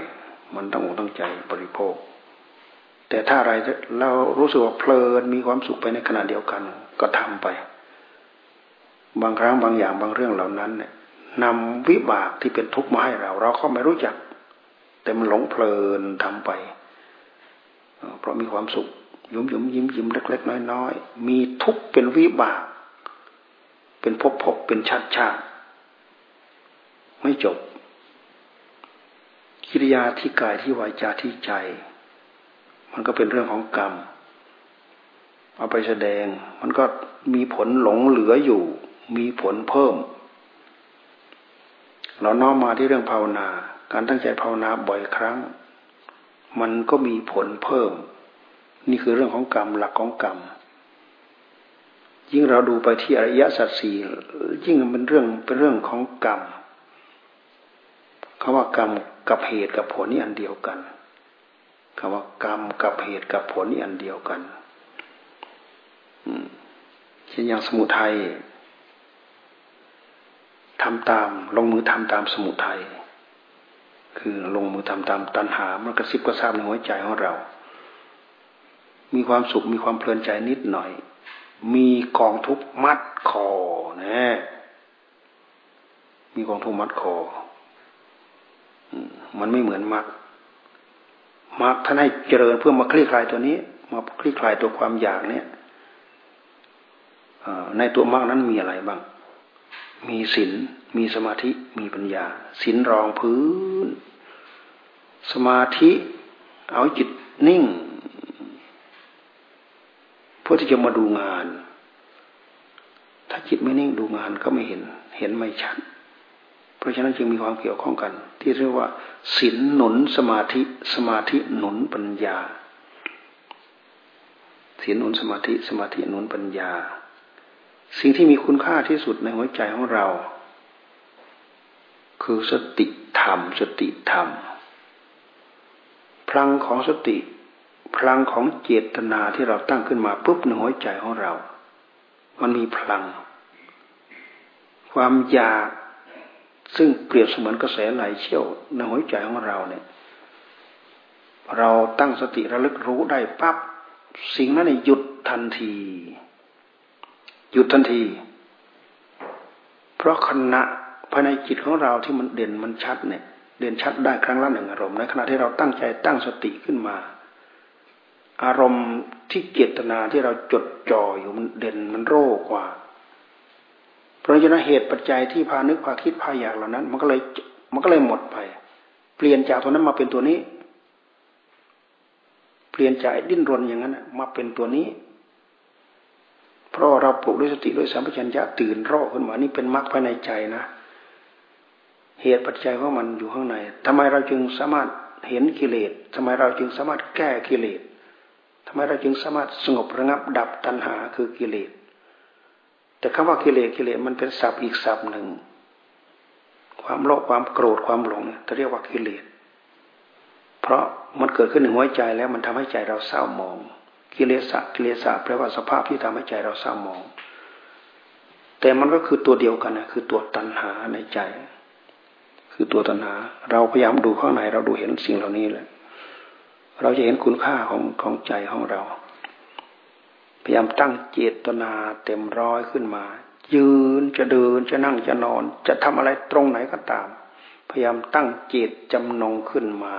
มันต้องต้งใจบริโภค แต่ถ้าอะไรเรารู้สึกว่าเพลินมีความสุขไปในขณะเดียวกัน ก็ทำไป บางครั้งบางอย่างบางเรื่องเหล่านั้นเนี่ยนำวิบากที่เป็นทุกข์มาให้เรา เราก็ไม่รู้จัก แต่มันหลงเพลินทำไป เพราะมีความสุข ยุ่มยุ่มยิ้มยิ้มเล็กๆน้อยๆมีทุกข์เป็นวิบาก เป็นภพภพเป็นชาติชาติไม่จบ กิริยาที่กายที่วาจาที่ใจ มันก็เป็นเรื่องของกรรม เอาไปแสดง มันก็มีผลหลงเหลืออยู่ มีผลเพิ่ม เราน้อมมาที่เรื่องภาวนา การตั้งใจภาวนาบ่อยครั้ง มันก็มีผลเพิ่ม นี่คือเรื่องของกรรมหลักของกรรม ยิ่งเราดูไปที่อริยสัจสี่ยิ่งเป็นเรื่องเป็นเรื่องของกรรมคำว่ากรรมกับเหตุกับผลนี่อันเดียวกันคำว่ากรรมกับเหตุกับผลนี่อันเดียวกันเช่นอย่างสมุทัยทำตามลงมือทำตามสมุทัยคือลงมือทำตามตัณหามันกระซิบกระซาบในหัวใจของเรา มีความสุขมีความเพลินใจนิดหน่อย มีกองทุกมัดคอนะมีกองทุกมัดคอมันไม่เหมือนมรรคมรรคท่านให้เจริญเพื่อมาคลี่คลายตัวนี้ มาคลี่คลายตัวความอยากเนี้ยในตัวมรรคนั้นมีอะไรบ้าง มีศีลมีสมาธิมีปัญญาศีลรองพื้น สมาธิ เอาจิตนิ่ง เพื่อที่จะมาดูงาน ถ้าจิตไม่นิ่งดูงานก็ไม่เห็น เห็นไม่ชัด เพราะฉะนั้นจึงมีความเกี่ยวข้องกัน ที่เรียกว่าศีลหนุนสมาธิ สมาธิหนุนปัญญาศีลหนุนสมาธิ สมาธิหนุนปัญญา สิ่งที่มีคุณค่าที่สุดในหัวใจของเรา คือสติธรรม สติธรรมพลังของสติ พลังของเจตนาที่เราตั้งขึ้นมาปุ๊บในหัวใจของเรา มันมีพลัง ความอยากซึ่งเปรียบเสมือนกระแสไหลเชี่ยวในหัวใจของเราเนี่ย เราตั้งสติระลึกรู้ได้ปั๊บสิ่งนั้นหยุดทันที หยุดทันที เพราะขณะภายในจิตของเราที่มันเด่นมันชัดเนี่ย เด่นชัดได้ครั้งละหนึ่งอารมณ์ในขณะที่เราตั้งใจตั้งสติขึ้นมา อารมณ์ที่เจตนาที่เราจดจ่ออยู่มันเด่นมันโรกว่า เพราะฉะนั้นเหตุปัจจัยที่พานึกพาคิดพาอยากเหล่านั้น มันก็เลยมันก็เลยหมดไป เปลี่ยนจากตัวนั้นมาเป็นตัวนี้ เปลี่ยนใจดิ้นรนอย่างนั้นมาเป็นตัวนี้ เพราะเราปลุกด้วยสติด้วยสัมปชัญญะตื่นรอขึ้นมานี่เป็นมรรคภายในใจนะ เหตุปัจจัยของมันอยู่ข้างในทำไมเราจึงสามารถเห็นกิเลสทำไมเราจึงสามารถแก้กิเลสำไมเราจึงสามารถสงบระงับดับตัณหาคือกิเลส แต่คำว่ากิเลสกิเลสมันเป็นศัพท์อีกศัพท์หนึ่ง ความโลภความโกรธความหลงเนี่ยจะเรียกว่ากิเลส เพราะมันเกิดขึ้นในหัวใจแล้วมันทำให้ใจเราเศร้าหมอง กิเลสะกิเลสะแปลว่าสภาพที่ทำให้ใจเราเศร้าหมอง แต่มันก็คือตัวเดียวกันนะคือตัวตัณหาในใจ คือตัวตัณหา เราพยายามดูข้างในเราดูเห็นสิ่งเหล่านี้แหละ เราจะเห็นคุณค่าของของใจของเรา พยายามตั้งเจตนาเต็มร้อยขึ้นมา ยืนจะเดินจะนั่งจะนอน จะทำอะไรตรงไหนก็ตาม พยายามตั้งเจตจำนงขึ้นมา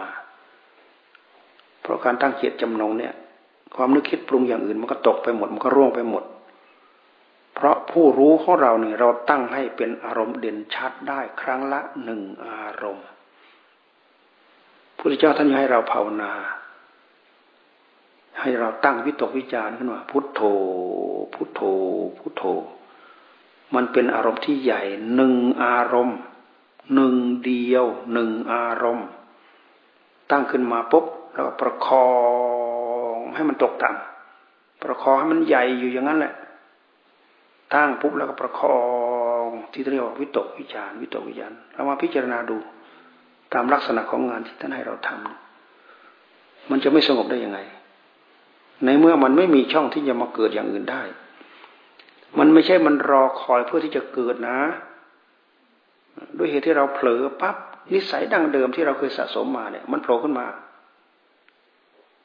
เพราะการตั้งเจตจำนงเนี่ย ความนึกคิดปรุงอย่างอื่นมันก็ตกไปหมดมันก็ร่วงไปหมด เพราะผู้รู้ของเราเนี่ยเราตั้งให้เป็นอารมณ์เด่นชัดได้ครั้งละหนึ่งอารมณ์พระเจ้าท่านให้เราภาวนา ให้เราตั้งวิตกวิจารณ์ขึ้นมาพุทโธ พุทโธ พุทโธ มันเป็นอารมณ์ที่ใหญ่หนึ่งอารมณ์หนึ่งเดียวหนึ่งอารมณ์ ตั้งขึ้นมาปุ๊บแล้วประคองให้มันตกต่ำประคองให้มันใหญ่อยู่อย่างนั้นแหละ ตั้งปุ๊บแล้วก็ประคองที่เรียกว่าวิตกวิจารวิตกวิจารเรามาพิจารณาดูตามลักษณะของงานที่ท่านให้เราทำมันจะไม่สงบได้ยังไง ในเมื่อมันไม่มีช่องที่จะมาเกิดอย่างอื่นได้ มันไม่ใช่มันรอคอยเพื่อที่จะเกิดนะ ด้วยเหตุที่เราเผลอปั๊บนิสัยดั้งเดิมที่เราเคยสะสมมาเนี่ย มันโผล่ขึ้นมา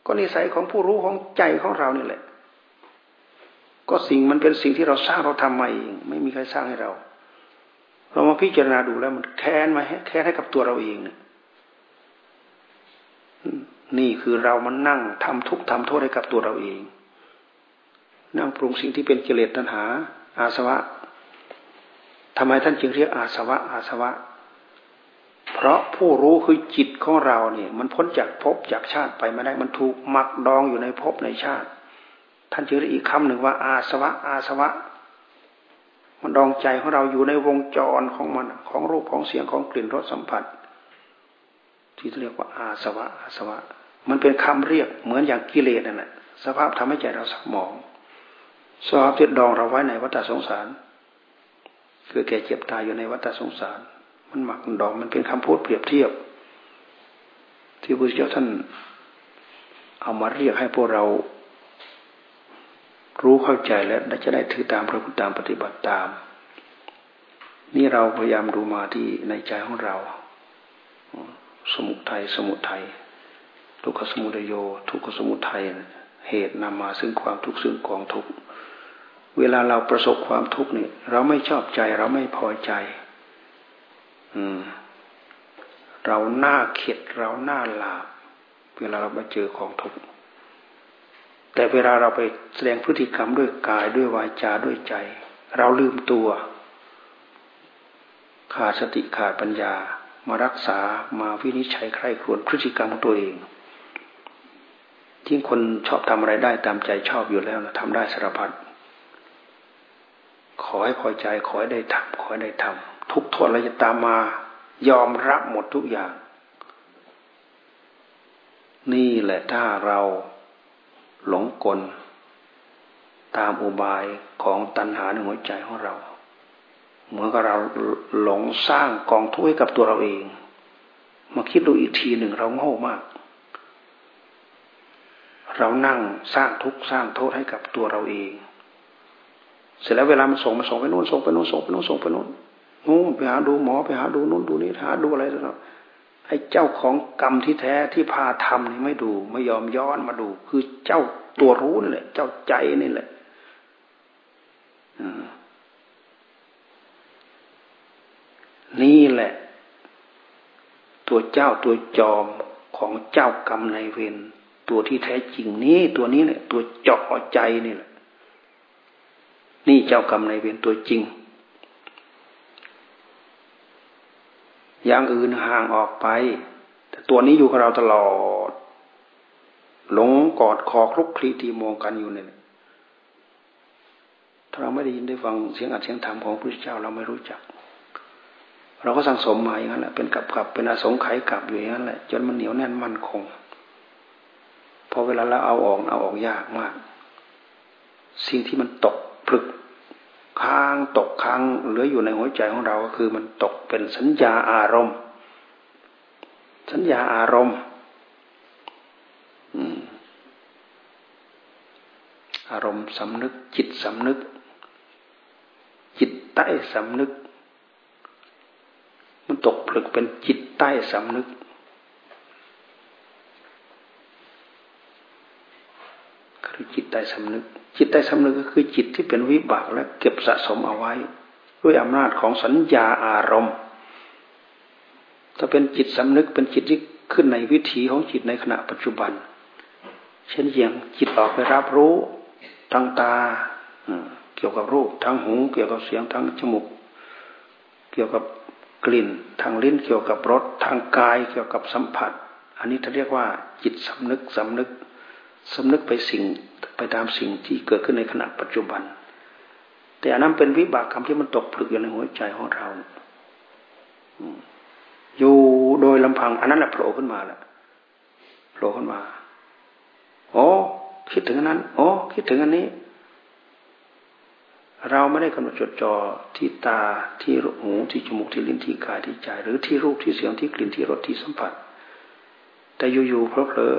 ก็นิสัยของผู้รู้ของใจของเรานี่แหละ ก็สิ่งมันเป็นสิ่งที่เราสร้างเราทำมาเองไม่มีใครสร้างให้เรา เรามาพิจารณาดูแล้วมันแค้นมาแค้นให้กับตัวเราเองเนี่ย นี่คือเรามันนั่งทำทุกข์ทำโทษให้กับตัวเราเอง นั่งปรุงสิ่งที่เป็นกิเลสตัณหา อาสวะทำไมท่านจึงเรียกอาสวะ อาสวะ เพราะผู้รู้คือจิตของเราเนี่ย มันพ้นจากภพจากชาติไปไม่ได้มันถูกหมักดองอยู่ในภพในชาติ ท่านจึงเรียกอีกคำหนึ่งว่า อาสวะ อาสวะ มันดองใจของเราอยู่ในวงจรของมันของรูปของเสียงของกลิ่นรสสัมผัสที่เรียกว่าอาสวะอาสวะ มันเป็นคำเรียกเหมือนอย่างกิเลสนั่นแหละสภาพทำให้ใจเราสักหมองสภาพที่ดองเราไว้ในวัฏสงสาร คือแก่เจ็บตายอยู่ในวัฏสงสาร มันหมักดองมันเป็นคำพูดเปรียบเทียบ ที่พระเจ้าท่าน เอามาเรียกให้พวกเรารู้เข้าใจแล้วจะได้ถือตามพระพุทธตามปฏิบัติตาม นี่เราพยายามดูมาที่ในใจของเรา สมุทัยสมุทัย ทุกขสมุทโย ทุกขสมุทัยเหตุนำมาซึ่งความทุกข์ซึ่งกองทุกข์เวลาเราประสบความทุกข์นี่เราไม่ชอบใจเราไม่พอใจ อืม เราหน้าเข็ดเราหน้าลาบ เวลาเราไปเจอของทุกข์แต่เวลาเราไปแสดงพฤติกรรมด้วยกายด้วยวาจาด้วยใจ เราลืมตัว ขาดสติขาดปัญญา มารักษามาวินิจฉัยใครควรพฤติกรรมของตัวเอง ที่คนชอบทำอะไรได้ตามใจชอบอยู่แล้วนะทำได้สารพัดขอให้พอใจขอให้ได้ทำขอให้ได้ทำทุกโทษอะไรจะตามมายอมรับหมดทุกอย่าง นี่แหละถ้าเราหลงกล ตามอุบายของตัณหาในหัวใจของเรา เหมือนกับเราหลงสร้างกองทุกข์ให้กับตัวเราเอง มาคิดดูอีกทีหนึ่งเราโง่มาก เรานั่งสร้างทุกข์สร้างโทษให้กับตัวเราเอง เสร็จแล้วเวลามันส่งมาส่งไปโน่นส่งไปโน่นส่งไปโน่นส่งไปโน่นนู่นไปหาดูหมอไปหาดูนู่นดูนี่หาดูอะไรต่างอ้เจ้าของกรรมที่แท้ที่พาทำนี่ไม่ดู ไม่ยอมย้อนมาดู คือเจ้าตัวรู้นี่แหละ เจ้าใจนี่แหละนี่แหละ ตัวเจ้าตัวจอมของเจ้ากรรมในเวร ตัวที่แท้จริงนี้ ตัวนี้เนี่ยตัวเจาะใจนี่แหละ นี่เจ้ากรรมในเวรตัวจริง อย่างอื่นห่างออกไป แต่ตัวนี้อยู่กับเราตลอด หลงกอดคอคลุกคลีตีมองกันอยู่เนี่ยถ้าเราไม่ได้ยินได้ฟังเสียงอัดเสียงธรรมของพระพุทธเจ้าเราไม่รู้จัก เราก็สั่งสมมาอย่างนั้นแหละเป็นกับกับเป็นอาสงไขยกับอยู่อย่างนั้นแหละจนมันเหนียวแน่นมั่นคง พอเวลาเราเอาออกเอาออกยากมาก สิ่งที่มันตกพลึกค้างตกค้างเหลืออยู่ในหัวใจของเราก็คือมันตกเป็นสัญญาอารมณ์ สัญญาอารมณ์อารมณ์สำนึก จิตสำนึก จิตใต้สำนึก มันตกผลึกเป็นจิตใต้สำนึก คือจิตใต้สำนึก จิตใต้สำนึกก็คือจิตที่เป็นวิบากและเก็บสะสมเอาไว้ ด้วยอำนาจของสัญญาอารมณ์ ถ้าเป็นจิตสำนึกเป็นจิตที่ขึ้นในวิถีของจิตในขณะปัจจุบัน เช่นอย่างจิตออกไปรับรู้ทางตาเกี่ยวกับรูปทางหู เกี่ยวกับเสียงทางจมูก เกี่ยวกับกลิ่นทางลิ้นเกี่ยวกับรสทางกายเกี่ยวกับสัมผัส อันนี้เขาเรียกว่าจิตสำนึกสำนึก สำนึกไปสิ่งไปตามสิ่งที่เกิดขึ้นในขณะปัจจุบัน แต่อันนั้นเป็นวิบากกรรมที่มันตกผลึกอยู่ในหัวใจของเราอยู่โดยลำพัง อันนั้นแหละโผล่ขึ้นมาแหละโผล่ขึ้นมาโอ้คิดถึงอันนั้นโอ้คิดถึงอันนี้ เราไม่ได้กำหนดจดจ่อที่ตาที่หูที่จมูกที่ลิ้นที่กายที่ใจ หรือที่รูปที่เสียงที่กลิ่นที่รสที่สัมผัส แต่อยู่ๆเพราะเผลอ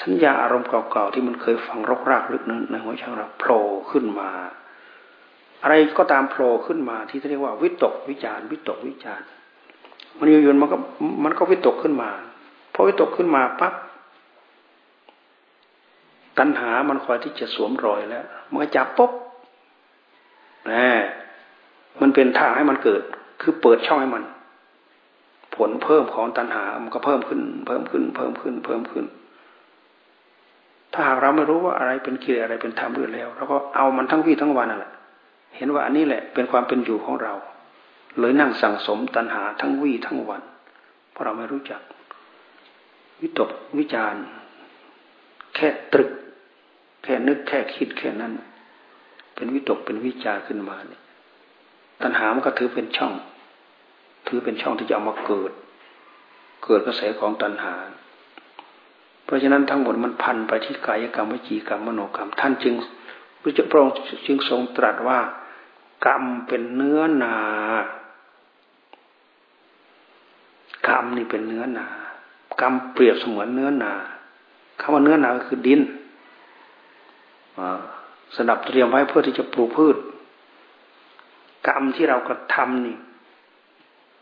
สัญญาอารมณ์เก่าๆที่มันเคยฝังรกรากลึกนั้นในหัวใจเราโผล่ขึ้นมา อะไรก็ตามโผล่ขึ้นมาที่เรียกว่าวิตกวิจารวิตกวิจารมันอยู่ๆมันก็มันก็วิตกขึ้นมาพอวิตกขึ้นมาปั๊บตัณหามันคอยที่จะสวมรอยแล้วมันก็จับปุ๊บแหมมันเป็นทางให้มันเกิด คือเปิดช่องให้มัน ผลเพิ่มของตัณหา มันก็เพิ่มขึ้น เพิ่มขึ้น เพิ่มขึ้น เพิ่มขึ้น ถ้าหากเราไม่รู้ว่าอะไรเป็นกิเลสอะไรเป็นธรรมด้วยแล้วเราก็เอามันทั้งวี่ทั้งวันนั่นแหละเห็นว่าอันนี้แหละเป็นความเป็นอยู่ของเราเลยนั่งสั่งสมตัณหาทั้งวี่ทั้งวัน เพราะเราไม่รู้จัก วิตกวิจารแค่ตรึก แค่นึกแค่คิดแค่นั้น เป็นวิตกเป็นวิจารขึ้นมาเนี่ยตัณหามันก็ถือเป็นช่อง ถือเป็นช่องที่จะเอามาเกิด เกิดกระแสของตัณหา เพราะฉะนั้นทั้งหมดมันพันไปที่กายกรรมวิจีกรรมมโนกรรม ท่านจึงพระเจ้าพระองค์จึงทรงตรัสว่า กรรมเป็นเนื้อนากรรมนี่เป็นเนื้อนากรรมเปรียบเสมือนเนื้อนาคำว่าเนื้อนาก็คือดินสนับเตรียมไว้เพื่อที่จะปลูกพืช กรรมที่เรากระทำนี่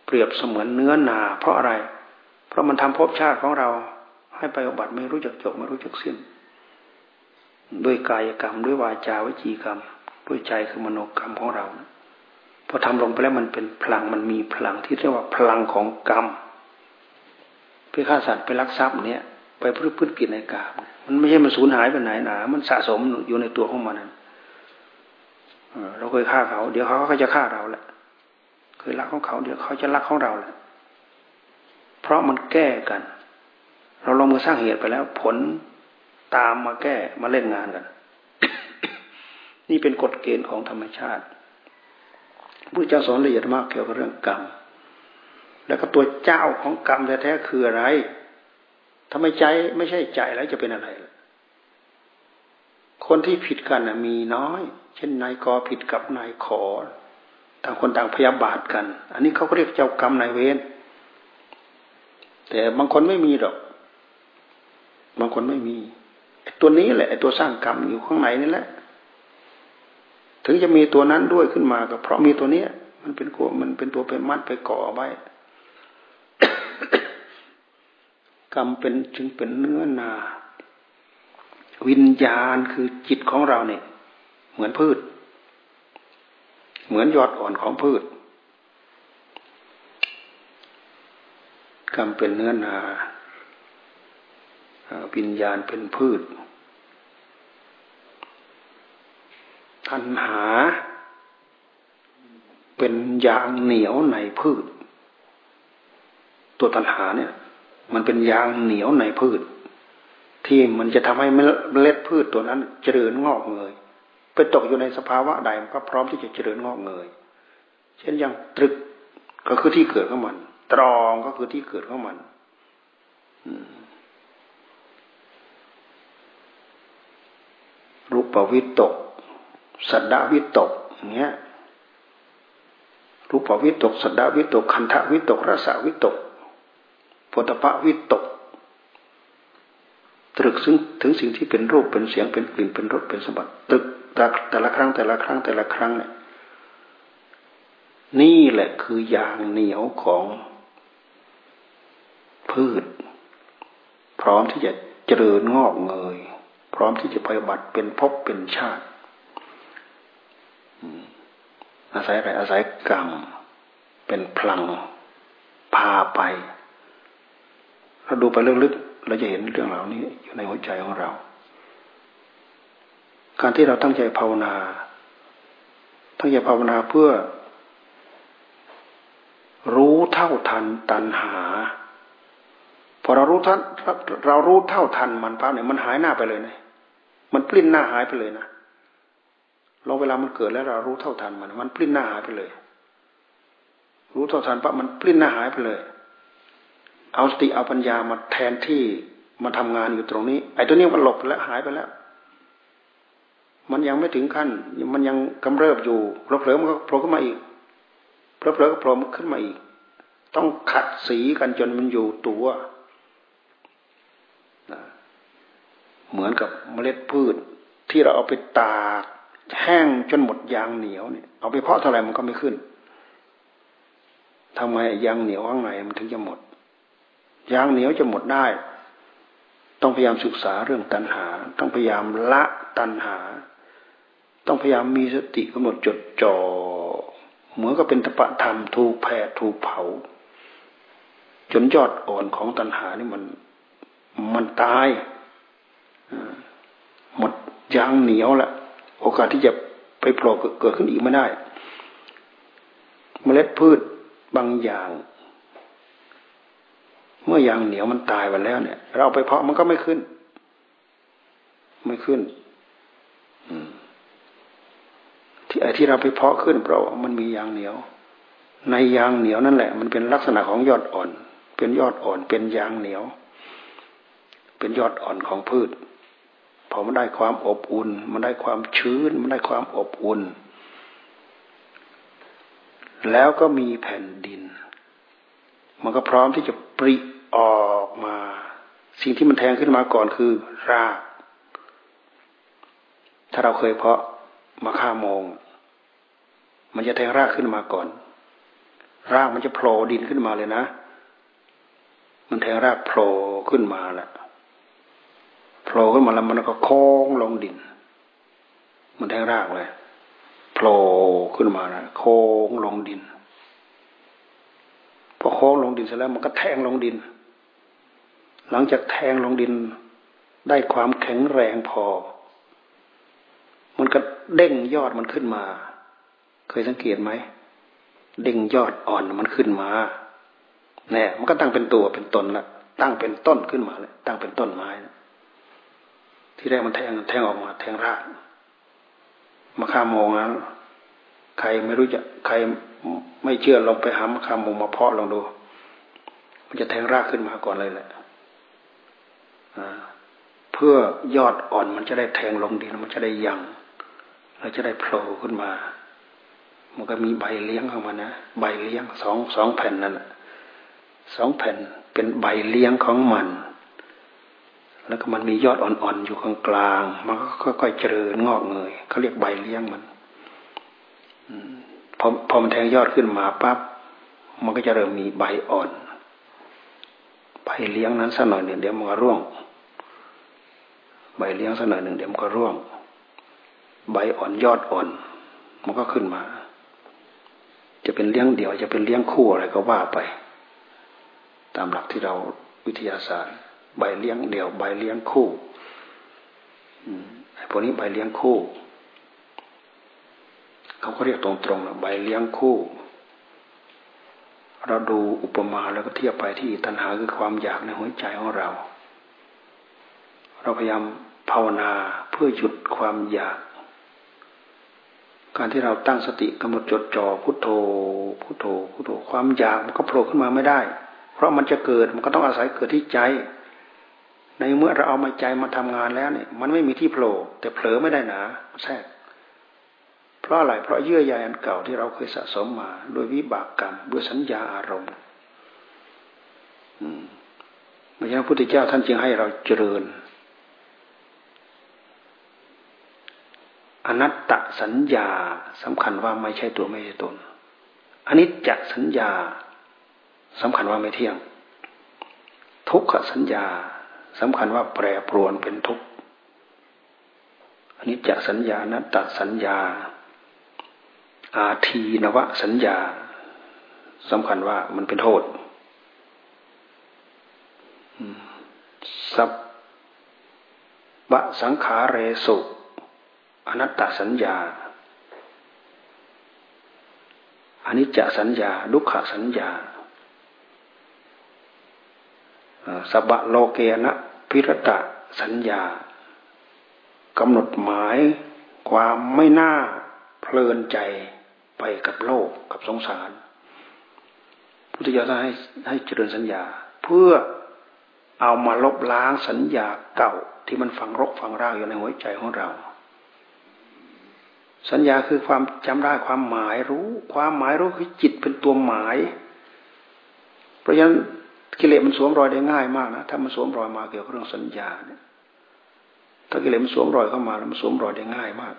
เปรียบเสมือนเนื้อนา เพราะอะไร เพราะมันทำภพชาติของเรา ให้ไปอบัติไม่รู้จักจบไม่รู้จักสิ้น ด้วยกายกรรมด้วยวาจาวิจีกรรม ด้วยใจคือมโนกรรมของเราพอทำลงไปแล้วมันเป็นพลังมันมีพลังที่เรียกว่าพลังของกรรมไปฆ่าสัตว์ไปลักทรัพย์เนี่ยไปพฤติพฤติกิจในกามมันไม่ใช่มันสูญหายไปไหนหนา มันสะสมอยู่ในตัวของมันนั้นเราเคยฆ่าเขา เดี๋ยวเขาก็จะฆ่าเราแหละ เคยรักของเขา เดี๋ยวเขาจะรักของเราแหละ เพราะมันแก้กัน เราลงมือสร้างเหตุไปแล้ว ผลตามมาแก้มาเล่นงานกัน นี่เป็นกฎเกณฑ์ของธรรมชาติพระเจ้าสอนละเอียดมากเกี่ยวกับเรื่องกรรม แล้วก็ตัวเจ้าของกรรมแท้ๆคืออะไรถ้าไมใจไม่ใช่ใจแล้วจะเป็นอะไร คนที่ผิดกันนะมีน้อย เช่นนายกอผิดกับนายขอ ต่างคนต่างพยาบาทกัน อันนี้เขาเรียกเจ้ากรรมนายเวรแต่บางคนไม่มีหรอก บางคนไม่มี ตัวนี้แหละตัวสร้างกรรมอยู่ข้างในนี่แหละ ถึงจะมีตัวนั้นด้วยขึ้นมาก็เพราะมีตัวเนี้ย มันเป็นกัวมันเป็นตัวไปมัดไปก่อไว้กรรมเป็นจึงเป็นเนื้อนา วิญญาณคือจิตของเราเนี่ย เหมือนพืช เหมือนยอดอ่อนของพืชกรรมเป็นเนื้อนา วิญญาณเป็นพืชทันหา เป็นยางเหนียวในพืช ตัวตันหาเนี่ย มันเป็นยางเหนียวในพืช ที่มันจะทำให้เมล็ดพืชตัวนั้นเจริญงอกเงยไปตกอยู่ในสภาวะใดมันก็พร้อมที่จะเจริญงอกเงย เช่นอย่างตรึกก็คือที่เกิดของมัน ตรองก็คือที่เกิดของมัน ปวิตก สัดาวิตกอย่างเงี้ยรูปวิตก สัดาวิตก คันธวิตกรสาวิตกโพธพวิตก ตรึกซึ่งถึงสิ่งที่เป็นรูปเป็นเสียงเป็นกลิ่นเป็นรสเป็นสมบัติตรึกแต่ละครั้งแต่ละครั้งแต่ละครั้งเนี่ยนี่แหละคือยางเหนียวของพืช พร้อมที่จะเจริญงอกเงย พร้อมที่จะไปบัติเป็นภพเป็นชาติอาศัยอะไรอาศัยกรรมเป็นพลังพาไปเราดูไปลึกๆเราจะเห็นเรื่องเหล่านี้อยู่ในหัวใจของเรา การที่เราตั้งใจภาวนา ตั้งใจภาวนาเพื่อรู้เท่าทันตัณหา พอเรารู้ทันเรารู้เท่าทันมันปั๊บเนี่ยมันหายหน้าไปเลยนะมันปลิ้นหน้าหายไปเลยนะเราเวลามันเกิดแล้วเรารู้เท่าทันมัน มันปลิ้นหน้าหายไปเลย รู้เท่าทันปั๊บมันปลิ้นหน้าหายไปเลย เอาสติเอาปัญญามาแทนที่มาทำงานอยู่ตรงนี้ ไอ้ตัวนี้มันหลบแล้วหายไปแล้ว มันยังไม่ถึงขั้น มันยังกำเริบอยู่เผลอๆมันก็โผล่ขึ้นมาอีกเผลอๆก็โผล่ขึ้นมาอีก ต้องขัดสีกันจนมันอยู่ตัว เหมือนกับเมล็ดพืช ที่เราเอาไปตากแห้งจนหมดยางเหนียวเนี่ยเอาไปเพาะเท่าไหร่มันก็ไม่ขึ้นทำไมยางเหนียวข้างในมันถึงจะหมด ยางเหนียวจะหมดได้ ต้องพยายามศึกษาเรื่องตัณหา ต้องพยายามละตัณหา ต้องพยายามมีสติกำหนดจดจ่อเหมือนกับเป็นตปะธรรมถูกแผดถูกเผา จนยอดอ่อนของตัณหานี่มันมันตาย หมดยางเหนียวละโอกาสที่จะไปโผล่เกิดขึ้นอีกไม่ได้ เมล็ดพืชบางอย่าง เมื่อยางเหนียวมันตายไปแล้วเนี่ย เราไปเพาะมันก็ไม่ขึ้น ไม่ขึ้นที่ไอ้ที่เราไปเพาะขึ้นเพราะมันมียางเหนียว ในยางเหนียวนั่นแหละ มันเป็นลักษณะของยอดอ่อน เป็นยอดอ่อน เป็นยางเหนียว เป็นยอดอ่อนของพืช พอมันได้ความอบอุ่น มันได้ความชื้น มันได้ความอบอุ่น แล้วก็มีแผ่นดิน มันก็พร้อมที่จะปริออกมา สิ่งที่มันแทงขึ้นมาก่อนคือ ราก ถ้าเราเคยเพาะมาฆ่าโมง มันจะแทงรากขึ้นมาก่อน รากมันจะโผล่ดินขึ้นมาเลยนะ มันแทงรากโผล่ขึ้นมาแหละ โผล่ขึ้นมาแล้วมันก็โค้งลงดิน มันแทงรากเลยโผล่ขึ้นมานะโค้งลงดิน พอโค้งลงดินเสร็จแล้วมันก็แทงลงดิน หลังจากแทงลงดิน ได้ความแข็งแรงพอ มันก็เด้งยอดมันขึ้นมา เคยสังเกตไหมเด้งยอดอ่อนมันขึ้นมาเนี่ยมันก็ตั้งเป็นตัวเป็นตนละตั้งเป็นต้นขึ้นมาเลยตั้งเป็นต้นไม้นะ ที่แรกมันแทงแทงออกมา แทงรากมาข้ามมองนะใครไม่รู้จะใครไม่เชื่อลองไปหามะขามมงมาเพาะลองดู มันจะแทงรากขึ้นมาก่อนเลยแหละเพื่อยอดอ่อนมันจะได้แทงลงดินมันจะได้ยังเราจะได้โผล่ขึ้นมา มันก็มีใบเลี้ยงเข้ามานะใบเลี้ยงสองสองแผ่นนั่นแหละสองแผ่นเป็นใบเลี้ยงของมัน แล้วก็มันมียอดอ่อนๆอยู่กลางๆมันก็ค่อยๆเจริญงอกเงยเขาเรียกใบเลี้ยงมันพอพอมันแทงยอดขึ้นมาปั๊บมันก็จะเริ่มมีใบอ่อน ใบเลี้ยงนั้นสักหน่อยหนึ่งเดี๋ยวมันก็ร่วง ใบเลี้ยงสักหน่อยหนึ่งเดี๋ยวมันก็ร่วง ใบอ่อนยอดอ่อน มันก็ขึ้นมา จะเป็นเลี้ยงเดี่ยวจะเป็นเลี้ยงคู่อะไรก็ว่าไป ตามหลักที่เราวิทยาศาสตร์ ใบเลี้ยงเดี่ยว ใบเลี้ยงคู่ไอ้พวกนี้ใบเลี้ยงคู่ เขาก็เรียกตรงๆใบเลี้ยงคู่ เราดูอุปมาแล้วก็เทียบไปที่ตัณหาคือความอยากในหัวใจของเรา เราพยายามภาวนาเพื่อหยุดความอยาก การที่เราตั้งสติกำหนดจดจ่อพุทโธพุทโธพุทโธความอยากมันก็โผล่ขึ้นมาไม่ได้ เพราะมันจะเกิดมันก็ต้องอาศัยเกิดที่ใจ ในเมื่อเราเอามาใจมาทำงานแล้วเนี่ย มันไม่มีที่โผล่แต่เผลอไม่ได้นะแทรกเพราะอะไรเพราะเยื่อใยอันเก่าที่เราเคยสะสมมาโดยวิบากกรรมด้วยสัญญาอารมณ์เพราะฉะนั้นพระพุทธเจ้าท่านจึงให้เราเจริญ อนัตตสัญญาสำคัญว่าไม่ใช่ตัวไม่ใช่ตนอนนี้จักสัญญาสำคัญว่าไม่เที่ยง ทุกขสัญญา สำคัญว่าแปรปรวนเป็นทุกข์อันนี้จักสัญญานัตตสัญญา อาทีนวะสัญญาสำคัญว่ามันเป็นโทษสัพบะสังขาเรสุอนัตตสัญญาอนิจจสัญญาดุขสัญญาสับะโลเกนะ พิรตะสัญญากำหนดหมายความไม่น่าเพลินใจไปกับโลกกับสงสาร พุทธเจ้าให้ให้เจริญสัญญา เพื่อเอามาลบล้างสัญญาเก่าที่มันฝังรกฝังรากอยู่ในหัวใจของเรา สัญญาคือความจำได้ความหมายรู้ ความหมายรู้คือจิตเป็นตัวหมาย เพราะฉะนั้น กิเลสมันสวมรอยได้ง่ายมากนะถ้ามันสวมรอยมาเกี่ยวกับเรื่องสัญญาเนี่ยถ้ากิเลสมันสวมรอยเข้ามาแล้วมันสวมรอยได้ง่ายมาก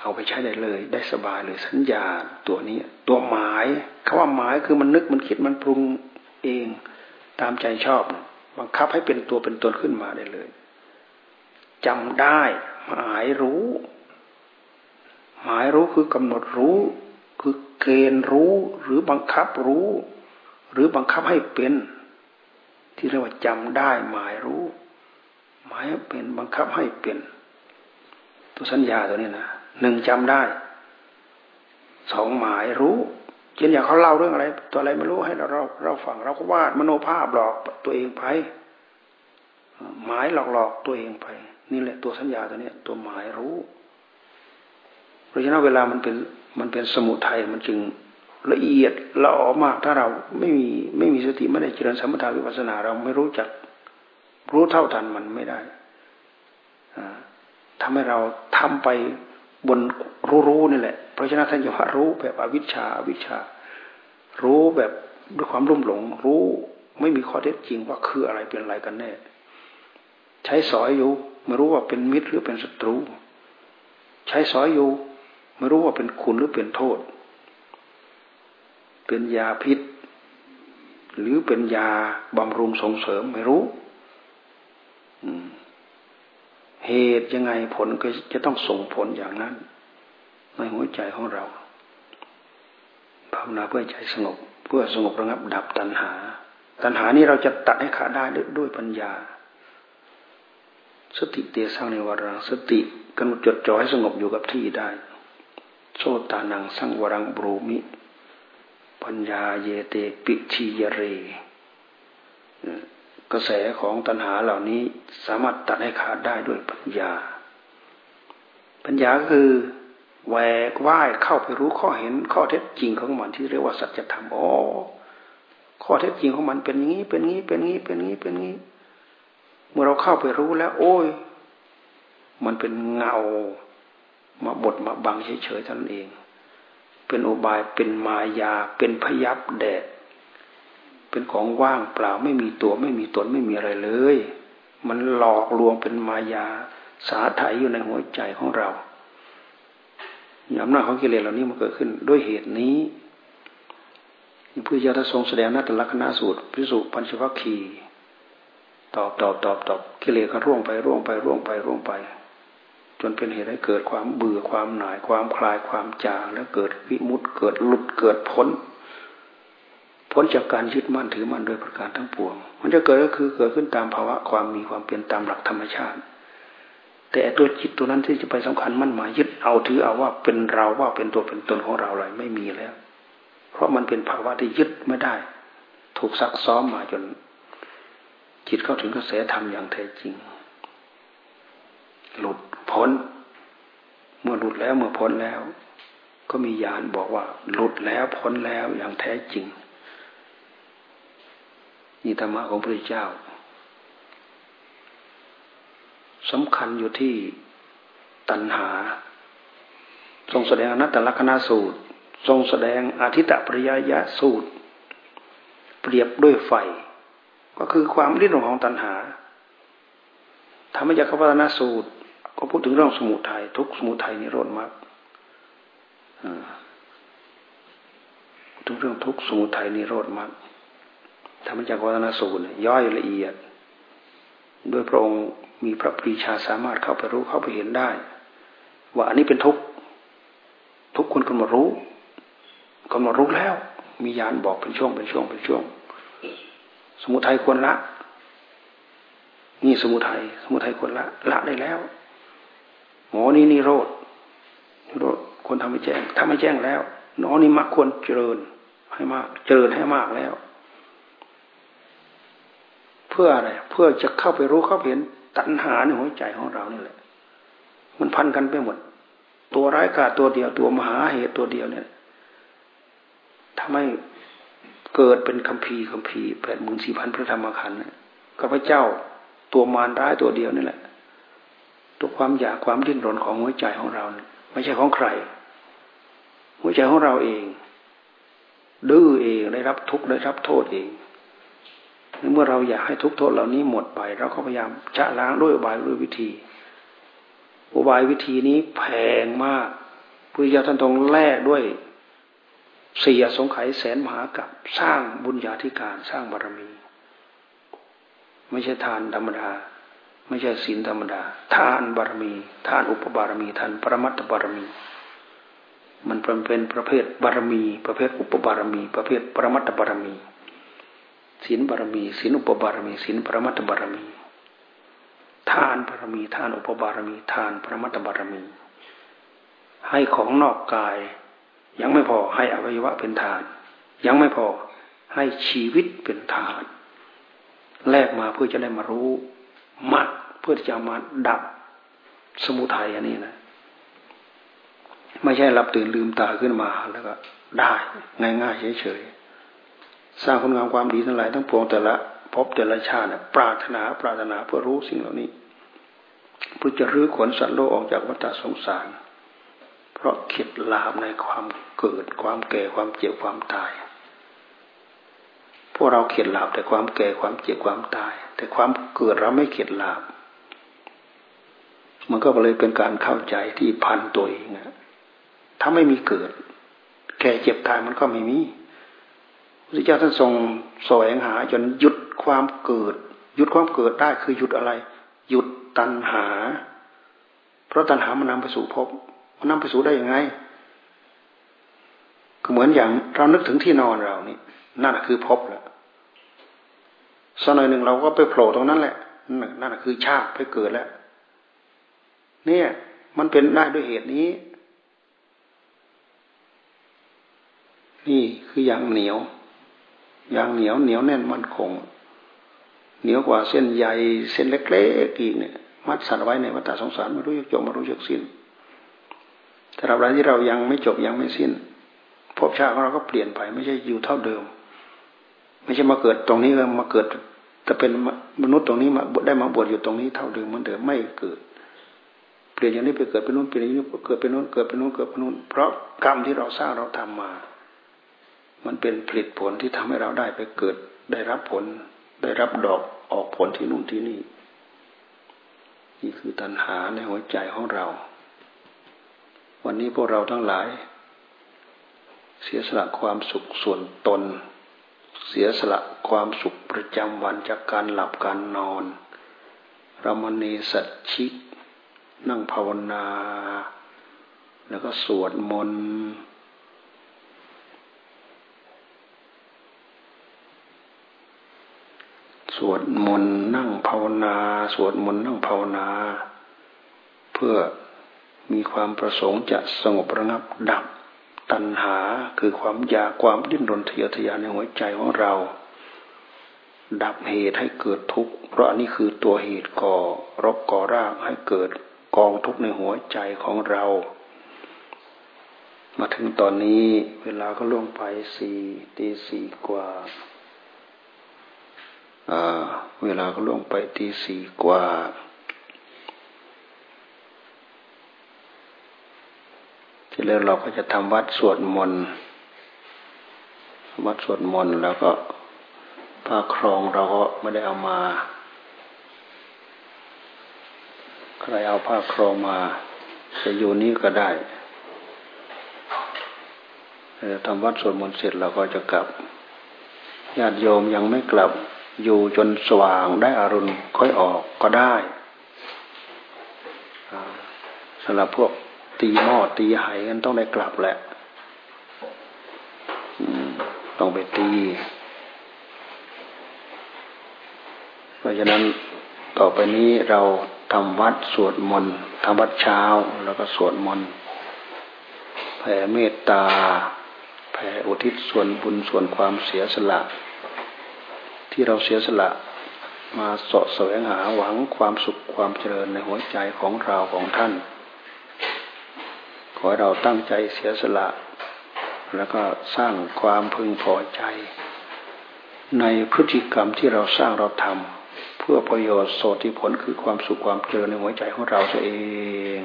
เอาไปใช้ได้เลย ได้สบายเลยสัญญาตัวนี้ ตัวหมายคาว่าหมายคือมันนึกมันคิดมันปรุงเองตามใจชอบ บังคับให้เป็นตัวเป็นตนขึ้นมาได้เลยจำได้หมายรู้ หมายรู้คือกำหนดรู้ คือเกณฑ์รู้หรือบังคับรู้ หรือบังคับให้เป็น ที่เรียกว่าจำได้หมายรู้ หมายเป็นบังคับให้เป็น ตัวสัญญาตัวนี้นะหนึ่งจำได้สองหมายรู้เช่นอย่างเขาเล่าเรื่องอะไร ตัวอะไรไม่รู้ให้เราเราเราฟังเราก็วาดมโนภาพหลอกตัวเองไปหมายหลอกหลอกตัวเองไป นี่แหละตัวสัญญาตัวนี้ตัวหมายรู้ เพราะฉะนั้นเวลามันเป็นมันเป็นสมุทัยมันจึง ละเอียดละออมากถ้าเราไม่มีไม่มีสติไม่ได้เจริญสมถาวิปัสสนาเราไม่รู้จัก รู้เท่าทันมันไม่ได้ทำให้เราทำไปบนรู้ๆนี่แหละ เพราะฉะนั้นท่านจะว่ารู้แบบอวิชชาอวิชชา รู้แบบด้วยความรุ่มหลง รู้ไม่มีข้อเท็จจริงว่าคืออะไรเป็นอะไรกันแน่ ใช้สอยอยู่ไม่รู้ว่าเป็นมิตรหรือเป็นศัตรู ใช้สอยอยู่ไม่รู้ว่าเป็นคุณหรือเป็นโทษ เป็นยาพิษ หรือเป็นยาบำรุงส่งเสริมไม่รู้เหตุยังไงผลก็จะต้องส่งผลอย่างนั้น ในหัวใจของเราภาวนาเพื่อใจสงบ เพื่อสงบระงับดับตัณหา ตัณหานี้เราจะตัดให้ขาดได้ด้วยปัญญา สติเตียสร้างในวรังสติกำหนดจดจ่อให้สงบอยู่กับที่ได้โสตานังสร้างวารังบรูมิ ปัญญาเยเตปิชียเร กระแสของตัณหาเหล่านี้สามารถตัดให้ขาดได้ด้วยปัญญา ปัญญาก็คือแหวกว่ายเข้าไปรู้ข้อเห็นข้อเท็จจริงของมันที่เรียกว่าสัจธรรมอ๋อข้อเท็จจริงของมันเป็นอย่างนี้เป็นงี้เป็นงี้เป็นงี้เป็นงี้ เมื่อเราเข้าไปรู้แล้ว โอ้ย มันเป็นเงา มาบดมาบังเฉยๆเท่านั้นเอง เป็นอุบายเป็นมายา เป็นพยับแดด เป็นของว่างเปล่าไม่มีตัวไม่มีตนไม่มีอะไรเลย มันหลอกลวงเป็นมายา สาไถอยู่ในหัวใจของเราอำนาจของกิเลสเหล่านี้มันเกิดขึ้นด้วยเหตุนี้เพระเจ้าท่านทรงแสดงนัตลักษณะสูตรพิสุปัญชวัคคีตอบตอบตอบตอบกิเลสก็ร่วงไปร่วงไปร่วงไปร่วงไป จนเป็นเหตุให้เกิดความเบื่อความหน่ายความคลายความจางแล้วเกิดวิมุตต์เกิดหลุดเกิดพ้นพ้นจากการยึดมั่นถือมั่นโดยประการทั้งปวง มันจะเกิดก็คือเกิดขึ้นตามภาวะความมีความเปลี่ยนตามหลักธรรมชาติ แต่ตัวจิตตัวนั้นที่จะไปสำคัญมั่นหมายยึดเอาถือเอาว่าเป็นเราว่าเป็นตัวเป็นตนของเราอะไรไม่มีแล้ว เพราะมันเป็นภาวะที่ยึดไม่ได้ ถูกซักซ้อมมาจน จิตเข้าถึงกระแสธรรมอย่างแท้จริง หลุด พ้น เมื่อหลุดแล้วเมื่อพ้นแล้ว ก็มีญาณบอกว่า หลุดแล้วพ้นแล้วอย่างแท้จริงนี่ธรรมะของพระเจ้าสำคัญอยู่ที่ตัณหา ทรงแสดงอนัตตลกนาสูตร ทรงแสดงอาทิตตปริยยะสูตร เปรียบด้วยไฟ ก็คือความริ้นของตัณหาธรรมจักรวัฒนาสูตร ก็พูดถึงเรื่องสมุทยัยทุกสมุทัยนิโรธมรรคพูดถึงเรื่องทุกสมุทัยนิโรธมรรคธรรมจักรวัฒนสูตรย่อยละเอียด โดยพระองค์มีพระปรีชาสามารถเข้าไปรู้เข้าไปเห็นได้ ว่าอันนี้เป็นทุกทุกคนกำมารู้กำมารู้แล้ว มียานบอกเป็นช่วงเป็นช่วงเป็นช่วง สมุทัยควรละ นี่สมุทัยสมุทัยควรละละได้แล้ว หมอนี่นี่โรดนิโรธควรทำให้แจ้งทำให้แจ้งแล้วหนอนี่มักควรเจริญให้มากเจริญให้มากแล้ว เพื่ออะไรเพื่อจะเข้าไปรู้เข้าเห็นตัณหาในหัวใจของเรานี่แหละ มันพันกันไปหมด ตัวร้ายกาตัวเดียว ตัวมหาเหตุตัวเดียวเนี่ยทำให้เกิดเป็นคัมภีร์คัมภีร์แปดหมื่นสี่พันพระธรรมขันธ์ก็พระเจ้าตัวมารร้ายตัวเดียวนี่แหละ ตัวความอยากความดิ้นรนของหัวใจของเรา ไม่ใช่ของใคร หัวใจของเราเอง ดื้อเองได้รับทุกข์ได้รับโทษเองเมื่อเราอยากให้ทุกโทษเหล่านี้หมดไป เราก็พยายามจะล้างด้วยอุบายด้วยวิธี อุบายวิธีนี้แพงมากพุทธเจ้าท่านต้องแลกด้วยสี่สงไขยแสนมหากับสร้างบุญญาธิการสร้างบารมี ไม่ใช่ทานธรรมดา ไม่ใช่ศีลธรรมดา ทานบารมี ทานอุปบารมี ทานปรมัตถบารมี มันเป็นประเภทบารมี ประเภทอุปบารมี ประเภทปรมัตถบารมี ศีลบารมี ศีลอุปบารมี ศีลปรมัตถบารมี ทานบารมี ทานอุปบารมี ทานปรมัตถบารมี ให้ของนอกกาย ยังไม่พอให้อวัยวะเป็นทาน ยังไม่พอให้ชีวิตเป็นทาน แลกมาเพื่อจะได้มารู้มัด พื่อจะมาดับสมุทัยอันนี้นะ ไม่ใช่หลับตื่นลืมตาขึ้นมาแล้วก็ ได้ง่ายๆเฉยๆสร้างคุณงามความดีทั้งหลายทั้งปวงแต่ละพบแต่ละชาติปรารถนาปรารถนาเพื่อรู้สิ่งเหล่านี้เพื่อจะรื้อขนสัตว์โลกออกจากวัฏสงสาร เพราะเข็ดลาบในความเกิดความแก่ความเจ็บความตาย พวกเราเข็ดลาบแต่ความแก่ความเจ็บความตาย แต่ความเกิดเราไม่เข็ดลาบ มันก็เลยเป็นการเข้าใจที่พันตัวเองนะถ้าไม่มีเกิด แก่เจ็บตายมันก็ไม่มีพระเจ้าท่านทรงแสวงหาจนหยุดความเกิด หยุดความเกิดได้คือหยุดอะไร หยุดตัณหา เพราะตัณหามันนำไปสู่ภพมันนำไปสู่ได้ยังไงก็เหมือนอย่างเรานึกถึงที่นอนเรานี่นั่นคือพบแหละสักหน่อยหนึ่งเราก็ไปโผล่ตรงนั้นแหละนั่นคือชาติไปเกิดแล้ว เนี่ย มันเป็นได้ด้วยเหตุนี้ นี่คืออย่างเหนียว อย่างเหนียวเหนียวแน่นมันคง เหนียวกว่าเส้นใหญ่เส้นเล็กๆอีกเนี่ย มัดสัตว์ไว้ในวัฏสงสารไม่รู้จะจบไม่รู้จะสิ้นแต่เราอะไรที่เรายังไม่จบยังไม่สิ้นภพชาติของเราก็เปลี่ยนไป ไม่ใช่อยู่เท่าเดิม ไม่ใช่มาเกิดตรงนี้แล้วมาเกิดแต่เป็นมนุษย์ตรงนี้มาได้มาบวชอยู่ตรงนี้เท่าเดิมเหมือนเดิมไม่เกิด เปลี่ยนอย่างนี้ไปเกิดเป็นนู้นเปลี่ยนอย่างนี้เกิดเป็นนู้นเกิดเป็นนู้นเกิดเป็นนู้นเพราะกรรมที่เราสร้างเราทำมา มันเป็นผลิตผลที่ทำให้เราได้ไปเกิด ได้รับผล ได้รับดอกออกผลที่นู่นที่นี่ นี่คือตัณหาในหัวใจของเรา วันนี้พวกเราทั้งหลาย เสียสละความสุขส่วนตน เสียสละความสุขประจำวันจากการหลับการนอนรมณีสัจชิก นั่งภาวนา แล้วก็สวดมนต์สวดมนต์นั่งภาวนา สวดมนต์นั่งภาวนา เพื่อมีความประสงค์จะสงบระงับดับตัณหาคือความอยากความดิ้นรนทะเยอทะยานในหัวใจของเรา ดับเหตุให้เกิดทุกข์เพราะอันนี้คือตัวเหตุก่อรบก่อรากให้เกิด กองทุกข์ในหัวใจของเรา มาถึงตอนนี้เวลาก็ล่วงไปสี่ตีสี่กว่าเวลาก็ล่วงไปตีสี่กว่า ที่แล้วเราก็จะทำวัดสวดมนต์วัดสวดมนต์แล้วก็ผ้าครองเราก็ไม่ได้เอามา ใครเอาผ้าครองมา จะอยู่นี้ก็ได้ทำวัดสวดมนต์เสร็จเราก็จะกลับญาติโยมยังไม่กลับ อยู่จนสว่างได้อารุณค่อยออกก็ได้สำหรับพวกตีหม้อตีไหกันต้องได้กลับแหละต้องไปตี เพราะฉะนั้นต่อไปนี้เรา ทำวัดสวดมนต์ทำวัดเช้าแล้วก็สวดมนต์แผ่เมตตา แผ่อุทิศส่วนบุญส่วนความเสียสละ ที่เราเสียสละมาสาะแสวงหาหวังความสุขความเจริญในหัวใจของเราของท่าน ขอให้เราตั้งใจเสียสละ แล้วก็สร้างความพึงพอใจ ในพฤติกรรมที่เราสร้างเราทำ เพื่อประโยชน์โสติผลคือความสุขความเจริญในหัวใจของเราเอง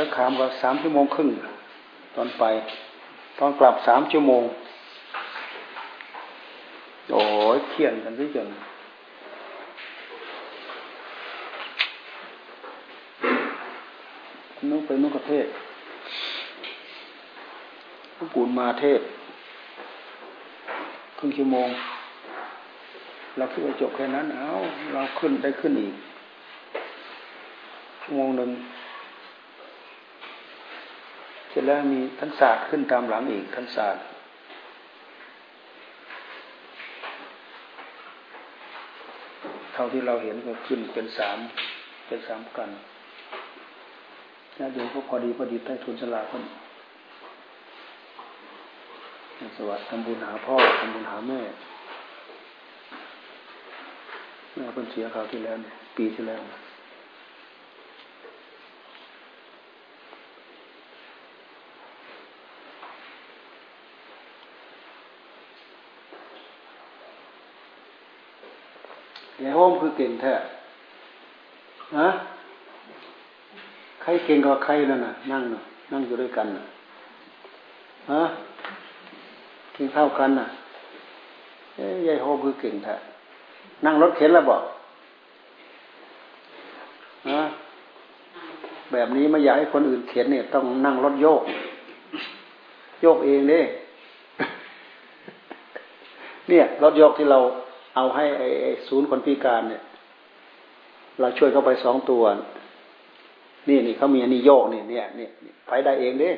สารคามก็สามชั่วโมงครึ่งตอนไป ตอนกลับสามชั่วโมง โอ้ยเขียนกันที่จนนุกไปนุกประเทศผู้ปูนมาเทศ ครึ่งชั่วโมง เราคิดว่าจบแค่นั้น เอาเราขึ้นได้ขึ้นอีกชั่วโมงหนึ่ง แล้วมีท่านศาสตร์ขึ้นตามหลังอีกท่านศาสตร์เท่าที่เราเห็นก็ขึ้นเป็นสามเป็นสามกันนะเดี๋ยวก็พอดีพอดีใต้ทุนสลาคนสวัสดิ์ทำบุญหาพ่อทำบุญหาแม่แม่เป็นเสียเขาวที่แล้วปีที่แล้วยายโฮมคือเก่งแท้ฮะใครเก่งกว่าใครแล้วน่ะ นั่งน่ะ นั่งอยู่ด้วยกันน่ะฮะเก่งเท่ากันน่ะเอ้ยายโฮมคือเก่งแท้นั่งรถเข็นแล้วบอกฮะแบบนี้ไม่อยากให้คนอื่นเข็นเนี่ย ต้องนั่งรถโยก โยกเองเด้เนี่ยรถโยกที่เรา เอาให้ไอ้ศูนย์คนพิการเนี่ย เราช่วยเขาไปสองตัว นี่นี่เขามีอันนี้โยกนี่เนี่ยนี่ไปได้เองเดิ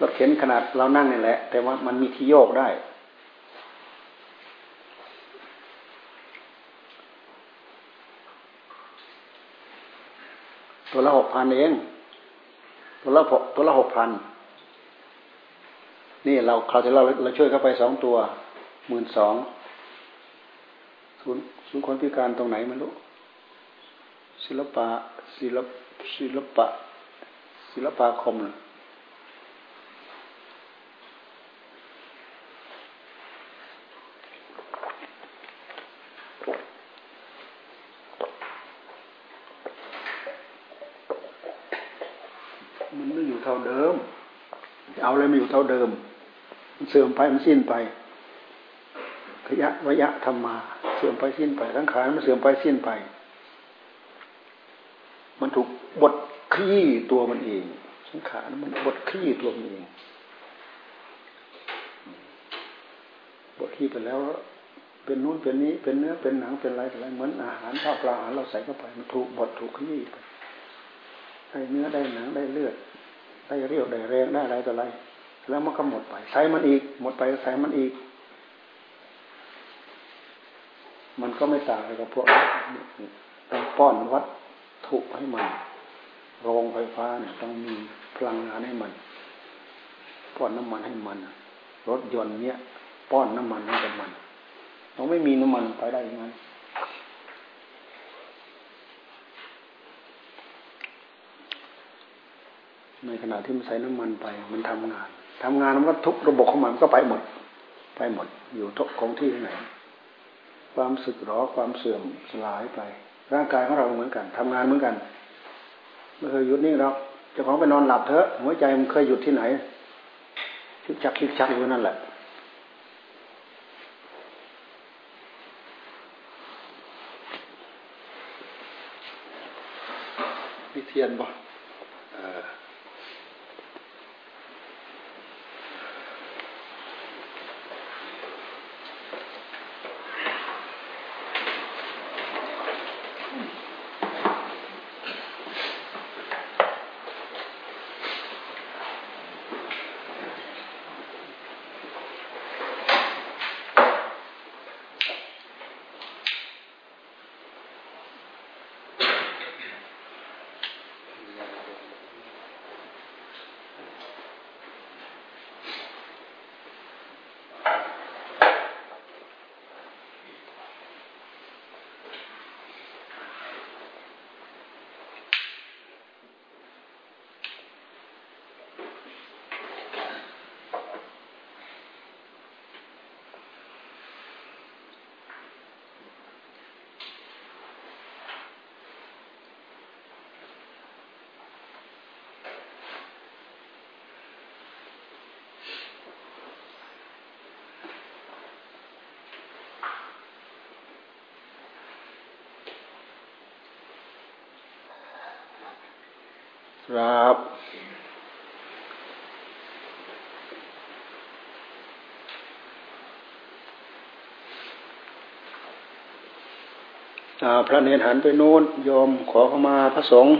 รถเข็นขนาดเรานั่งนี่แหละ แต่ว่ามันมีที่โยกได้ ตัวละหกพันเอง ตัวละหกตัวละหกพัน นี่เราคราวที่เราเราช่วยเข้าไปสองตัวหมื่นสองศูนย์ศูนย์คนพิการตรงไหนไม่รู้ศิลปะศิลศิลปะ ศิลปาคมเลยมันไม่อยู่เท่าเดิม เอาอะไรมาอยู่เท่าเดิม มันเสื่อมไปมันสิ้นไปขยะวยะธรรมา เสื่อมไปสิ้นไปสังขารมันเสื่อมไปสิ้นไป มันถูกบดขี้ตัวมันเองสังขารมันบดขี้ตัวมันเองบดขี้ไปแล้ว เป็นนู้นเป็นนี้ เป็นเนื้อเป็นหนังเป็นอะไรอะไรเหมือนอาหารข้าวปลาอาหารเราใส่เข้าไป มันถูกบดถูกขี้ไปได้เนื้อได้หนังได้เลือดได้เรี่ยวได้แรงได้อะไรต่ออะไร แล้วมันก็หมดไปใส่มันอีก หมดไปใส่มันอีก มันก็ไม่ต่างอะไรกับพวกต้องป้อนวัดถุให้มัน โรงไฟฟ้าเนี่ยต้องมีพลังงานให้มัน ป้อนน้ำมันให้มัน รถยนต์เนี้ยป้อนน้ำมันให้กับมัน เราไม่มีน้ำมันไปได้ยังไงในขณะที่มันใส่น้ำมันไป มันทำงาน ทำงานมันก็ทุกระบบของมันก็ไปหมด ไปหมด อยู่ทุกของที่ไหน ความสึกหรอความเสื่อมสลายไป ร่างกายของเราเหมือนกันทำงานเหมือนกันไม่เคยหยุดนิ่งหรอกจะของไปนอนหลับเถอะหัวใจมันเคยหยุดที่ไหนชิกชักชิกชักอยู่นั่นแหละมีเทียนบ่ ครับ พระเนรหันไปโน้นยอมขอเข้ามาพระสงฆ์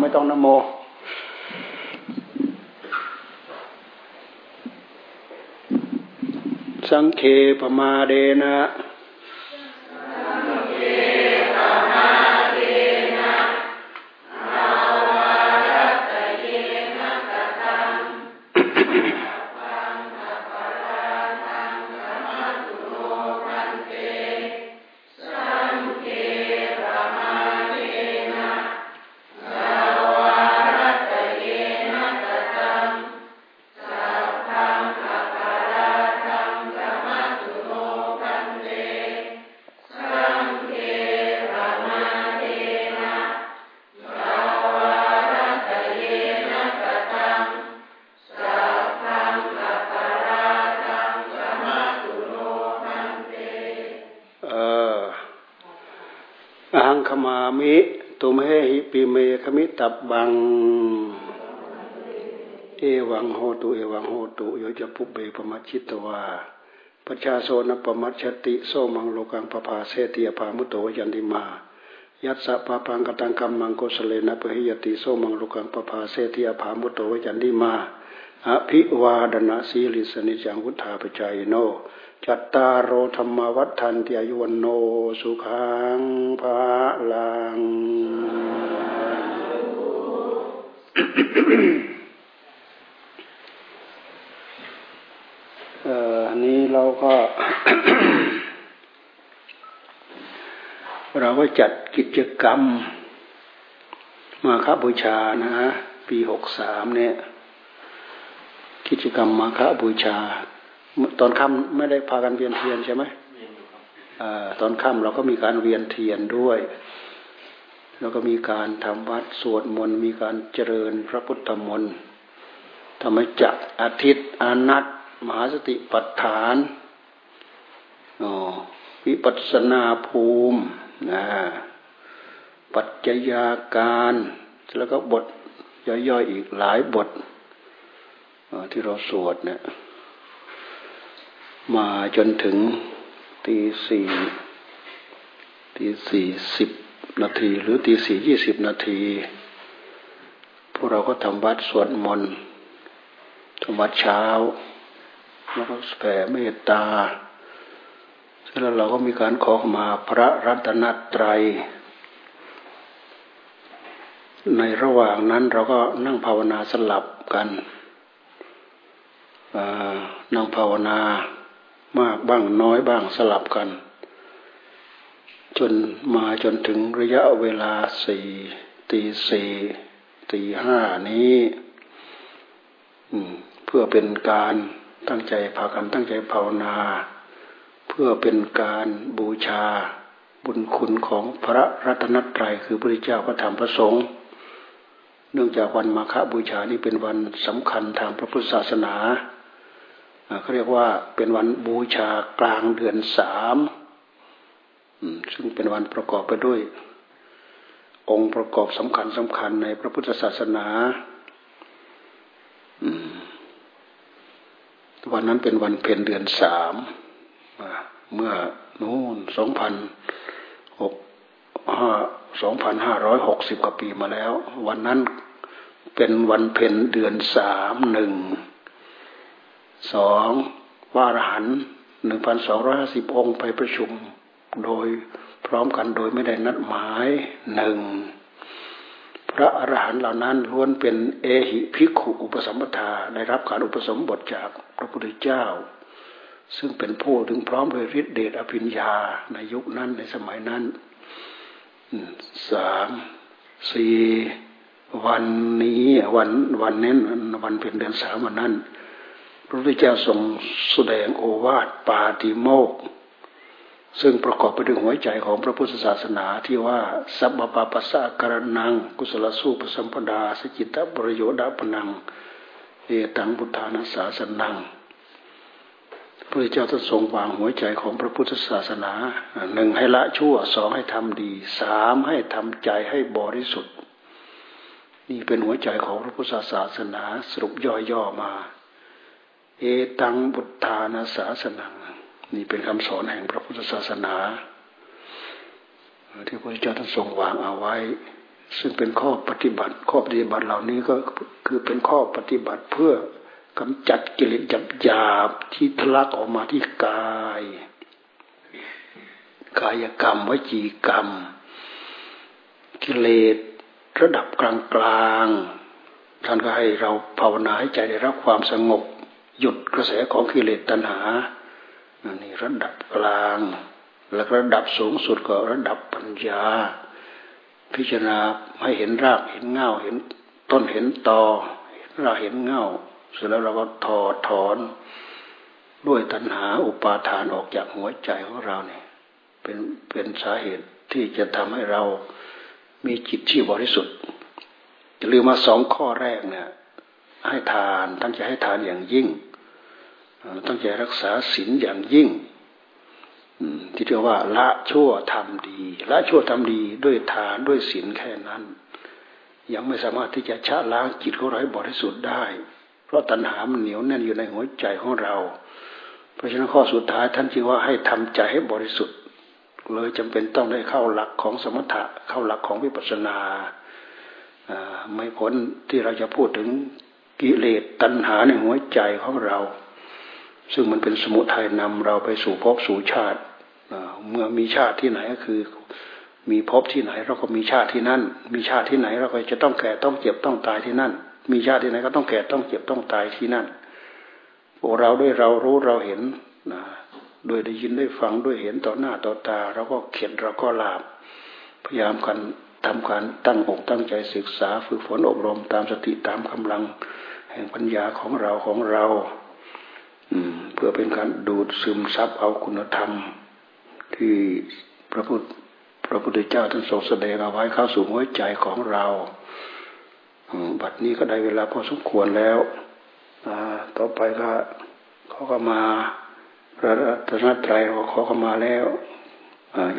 ไม่ ต้องนโม สังเคปมาเดนะ ตับบัง เอวังโหตุ เอวังโหตุโยจะปุเบปมัชิตวาปัจชาโซนปมัชติโซมังโลกังปภาเสติยภามุตโตยันติมา ยัตสะปะปังกตังกัมมังโกสเลนะปะหิยติโซมังโลกังปภาเสติยภามุตโตยันติมาอภิวาดนาสีลิสนิจังวุธาปจายโน จัตตารโอธรรมวัฏทันติอายุวันโนสุขังภาลัง อันนี้เราก็ เราก็จัดกิจกรรม มาคบูชานะ ปีปีหกสามเนี่ย กิจกรรมมาฆบูชา ตอนค่ำไม่ได้พากันเวียนเทียนใช่ไหมตอนค่ำเราก็มีการเวียนเทียนด้วย แล้วก็มีการทำวัดสวดมนต์มีการเจริญพระพุทธมนต์ธรรมจักอาทิตย์อนัตมหาสติปัฏฐานวิปัสนาภูมินะปัจจยาการ แล้วก็บทย่อยๆอีกหลายบทที่เราสวดเนี่ยมาจนถึงตีสี่ตีสี่สิบ นาที หรือตีสี่ยี่สิบนาทีพวกเราก็ทำวัดสวดมนต์ทำวัดเช้า แล้วก็แผ่เมตตาเสร็จแล้วเราก็มีการขอขมาพระรัตนตรัย ในระหว่างนั้นเราก็นั่งภาวนาสลับกันนั่งภาวนามากบ้างน้อยบ้างสลับกัน จนมาจนถึงระยะเวลาสี่ตีสี่ตีห้านี้เพื่อเป็นการตั้งใจพากันตั้งใจภาวนา เพื่อเป็นการบูชาบุญคุณของพระรัตนตรัยคือพระเจ้าพระธรรมพระสงฆ์เนื่องจากวันมาฆบูชานี้เป็นวันสำคัญทางพระพุทธศาสนาเขาเรียกว่าเป็นวันบูชากลางเดือนสาม ซึ่งเป็นวันประกอบไปด้วย องค์ประกอบสำคัญสำคัญในพระพุทธศาสนาวันนั้นเป็นวันเพ็ญเดือนสามเมื่อนู่นสองพันหกห้าสองพันห้าร้อยหกสิบกว่าปีมาแล้ว วันนั้นเป็นวันเพ็ญเดือนสามหนึ่งสองวารหันหนึ่งพันสองร้อยห้าสิบองค์ไปประชุม โดยพร้อมกันโดยไม่ได้นัดหมายหนึ่งพระอรหันต์เหล่านั้นล้วนเป็นเอหิภิกขุอุปสมบทาได้รับการอุปสมบทจากพระพุทธเจ้า ซึ่งเป็นผู้ถึงพร้อมด้วยฤทธิเดชอภิญญาในยุคนั้นในสมัยนั้นสามสี่วันนี้วันวันนี้วันเป็นเดือนสามวันนั้น พระพุทธเจ้าทรงแสดงโอวาทปาติโมก ซึ่งประกอบไปด้วยหัวใจของพระพุทธศาสนาที่ว่าสัพพะปัสสะการนัง กุศลสู้ปสัมปดาสจิตตบริโยดาปนังเอตังบุทานาสาสนังพระเจ้าท่านทรงวางหัวใจของพระพุทธศาสนาหนึ่งให้ละชั่วสองให้ทำดีสามให้ทำใจให้บริสุทธิ์นี่เป็นหัวใจของพระพุทธศาสนาสรุปย่อยๆมา เอตังบุตธานาศาสนัง นี่เป็นคำสอนแห่งพระพุทธศาสนาที่พระเจ้าท่านทรงวางเอาไว้ ซึ่งเป็นข้อปฏิบัติข้อปฏิบัติเหล่านี้ก็คือเป็นข้อปฏิบัติเพื่อกำจัดกิเลสหยาบหยาบที่ทะลักออกมาที่กาย กายกรรมวจีกรรม กิเลสระดับกลางกลางท่านก็ให้เราภาวนาให้ใจได้รับความสงบ หยุดกระแสของกิเลสตัณหา นี่ระดับกลาง แล้วระดับสูงสุดก็ระดับปัญญา พิจารณาให้เห็นรากเห็นเงาเห็นต้นเห็นตอเห็นรากเห็นเงาเสร็จแล้วเราก็ถอดถอน ด้วยตัณหาอุปาทานออกจากหัวใจของเราเนี่ยเป็นเป็นสาเหตุที่จะทำให้เรามีจิตที่บริสุทธิ์จะลืมมาสองข้อแรกเนี่ยให้ทานตั้งใจให้ทานอย่างยิ่ง ตั้งใจรักษาศีลอย่างยิ่งที่เรียกว่า ละชั่วทำดี ละชั่วทำดีด้วยทานด้วยศีลแค่นั้น ยังไม่สามารถที่จะชะล้างจิตของเราให้บริสุทธิ์ได้ เพราะตัณหามันเหนียวแน่นอยู่ในหัวใจของเรา เพราะฉะนั้นข้อสุดท้ายท่านจึงว่าให้ทำใจให้บริสุทธิ์ เลยจำเป็นต้องได้เข้าหลักของสมถะเข้าหลักของวิปัสสนาไม่พ้นที่เราจะพูดถึงกิเลสตัณหาในหัวใจของเรา ซึ่งมันเป็นสมุทัยนำเราไปสู่ภพสู่ชาติเมื่อมีชาติที่ไหนก็คือ มีภพที่ไหนเราก็มีชาติที่นั่น มีชาติที่ไหนเราก็จะต้องแก่ต้องเจ็บต้องตายที่นั่น มีชาติที่ไหนก็ต้องแก่ต้องเจ็บต้องตายที่นั่นพวกเราด้วยเรารู้เราเห็นนะโดยได้ยินได้ฟังด้วยเห็นต่อหน้าต่อตาเราก็เขียนเราก็ลาบพยายามกันทำการตั้งอกตั้งใจศึกษาฝึกฝนอบรมตามสติตามกำลัง แห่งปัญญาของเราของเรา เพื่อเป็นการดูดซึมซับเอาคุณธรรม ที่พระพุทธพระพุทธเจ้าท่านทรงแสดงเอาไว้เข้าสู่หัวใจของเราบัดนี้ก็ได้เวลาพอสมควรแล้วต่อไปก็เขาก็มาพระรัตนตรัยขอเข้ามาแล้ว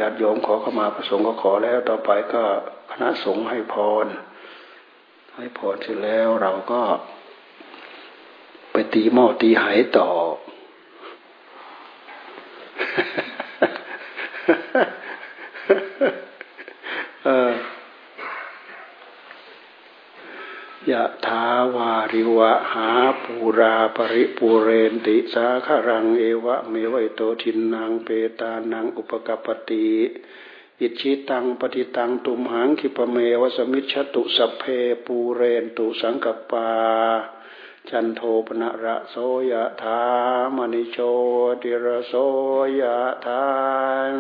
ญาติโยมขอเข้ามาประสงค์ก็ขอแล้ว ต่อไปก็คณะสงฆ์ให้พร ให้พรเสร็จแล้วเราก็ ไปตีหม้อตีหายต่อยะทาวาริวะหาปูราปริปูเรนติสาคารังเอวะเมวัยโตทินนางเปตานังอุปกปติอิชิตังปฏิตังตุมหังคิปเมวสมิชตุสัพเพปูเรนตุสังกปา จันโทปนะระโสยะธามณิโชติระโสยะธาน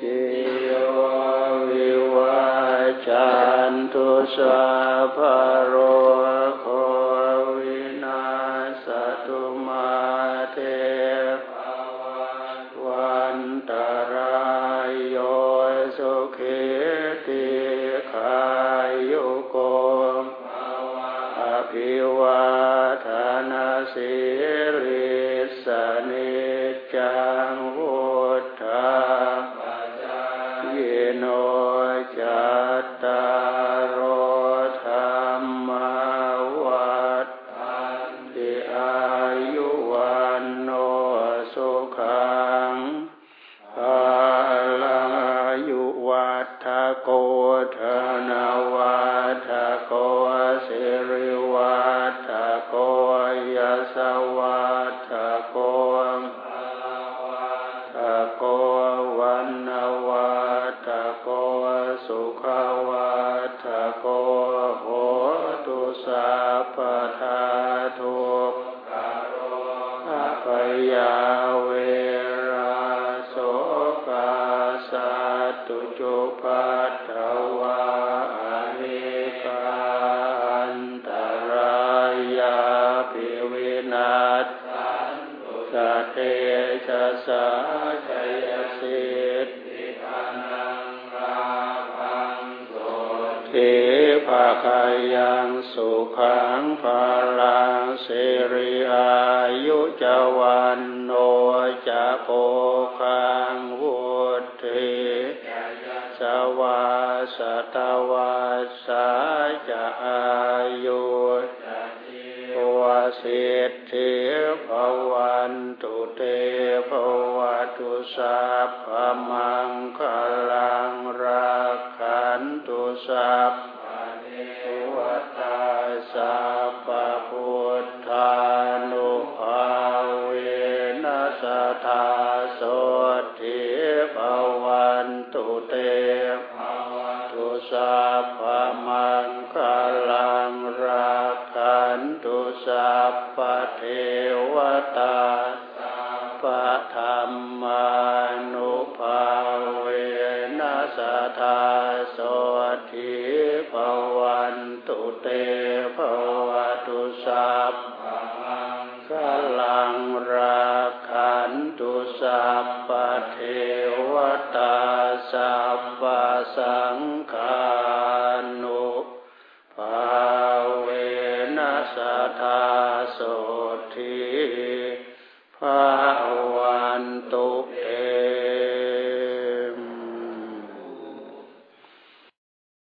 เยววิวาจันตุสาภโรโค ಸೇ จุปัตถวาอนิกาันตรายาปิเวนัสสเตชะสาชยสิทธิทานังราพังโสเทภาคายังสุขังภาลังสิริอายุจวันโนจะโพ ธาโสทิภวันตุเตภวตุสัพพมังคลังรักขันตุสัพพเทวตาสัพพสังฆานุภาเวนัสธาโสทิ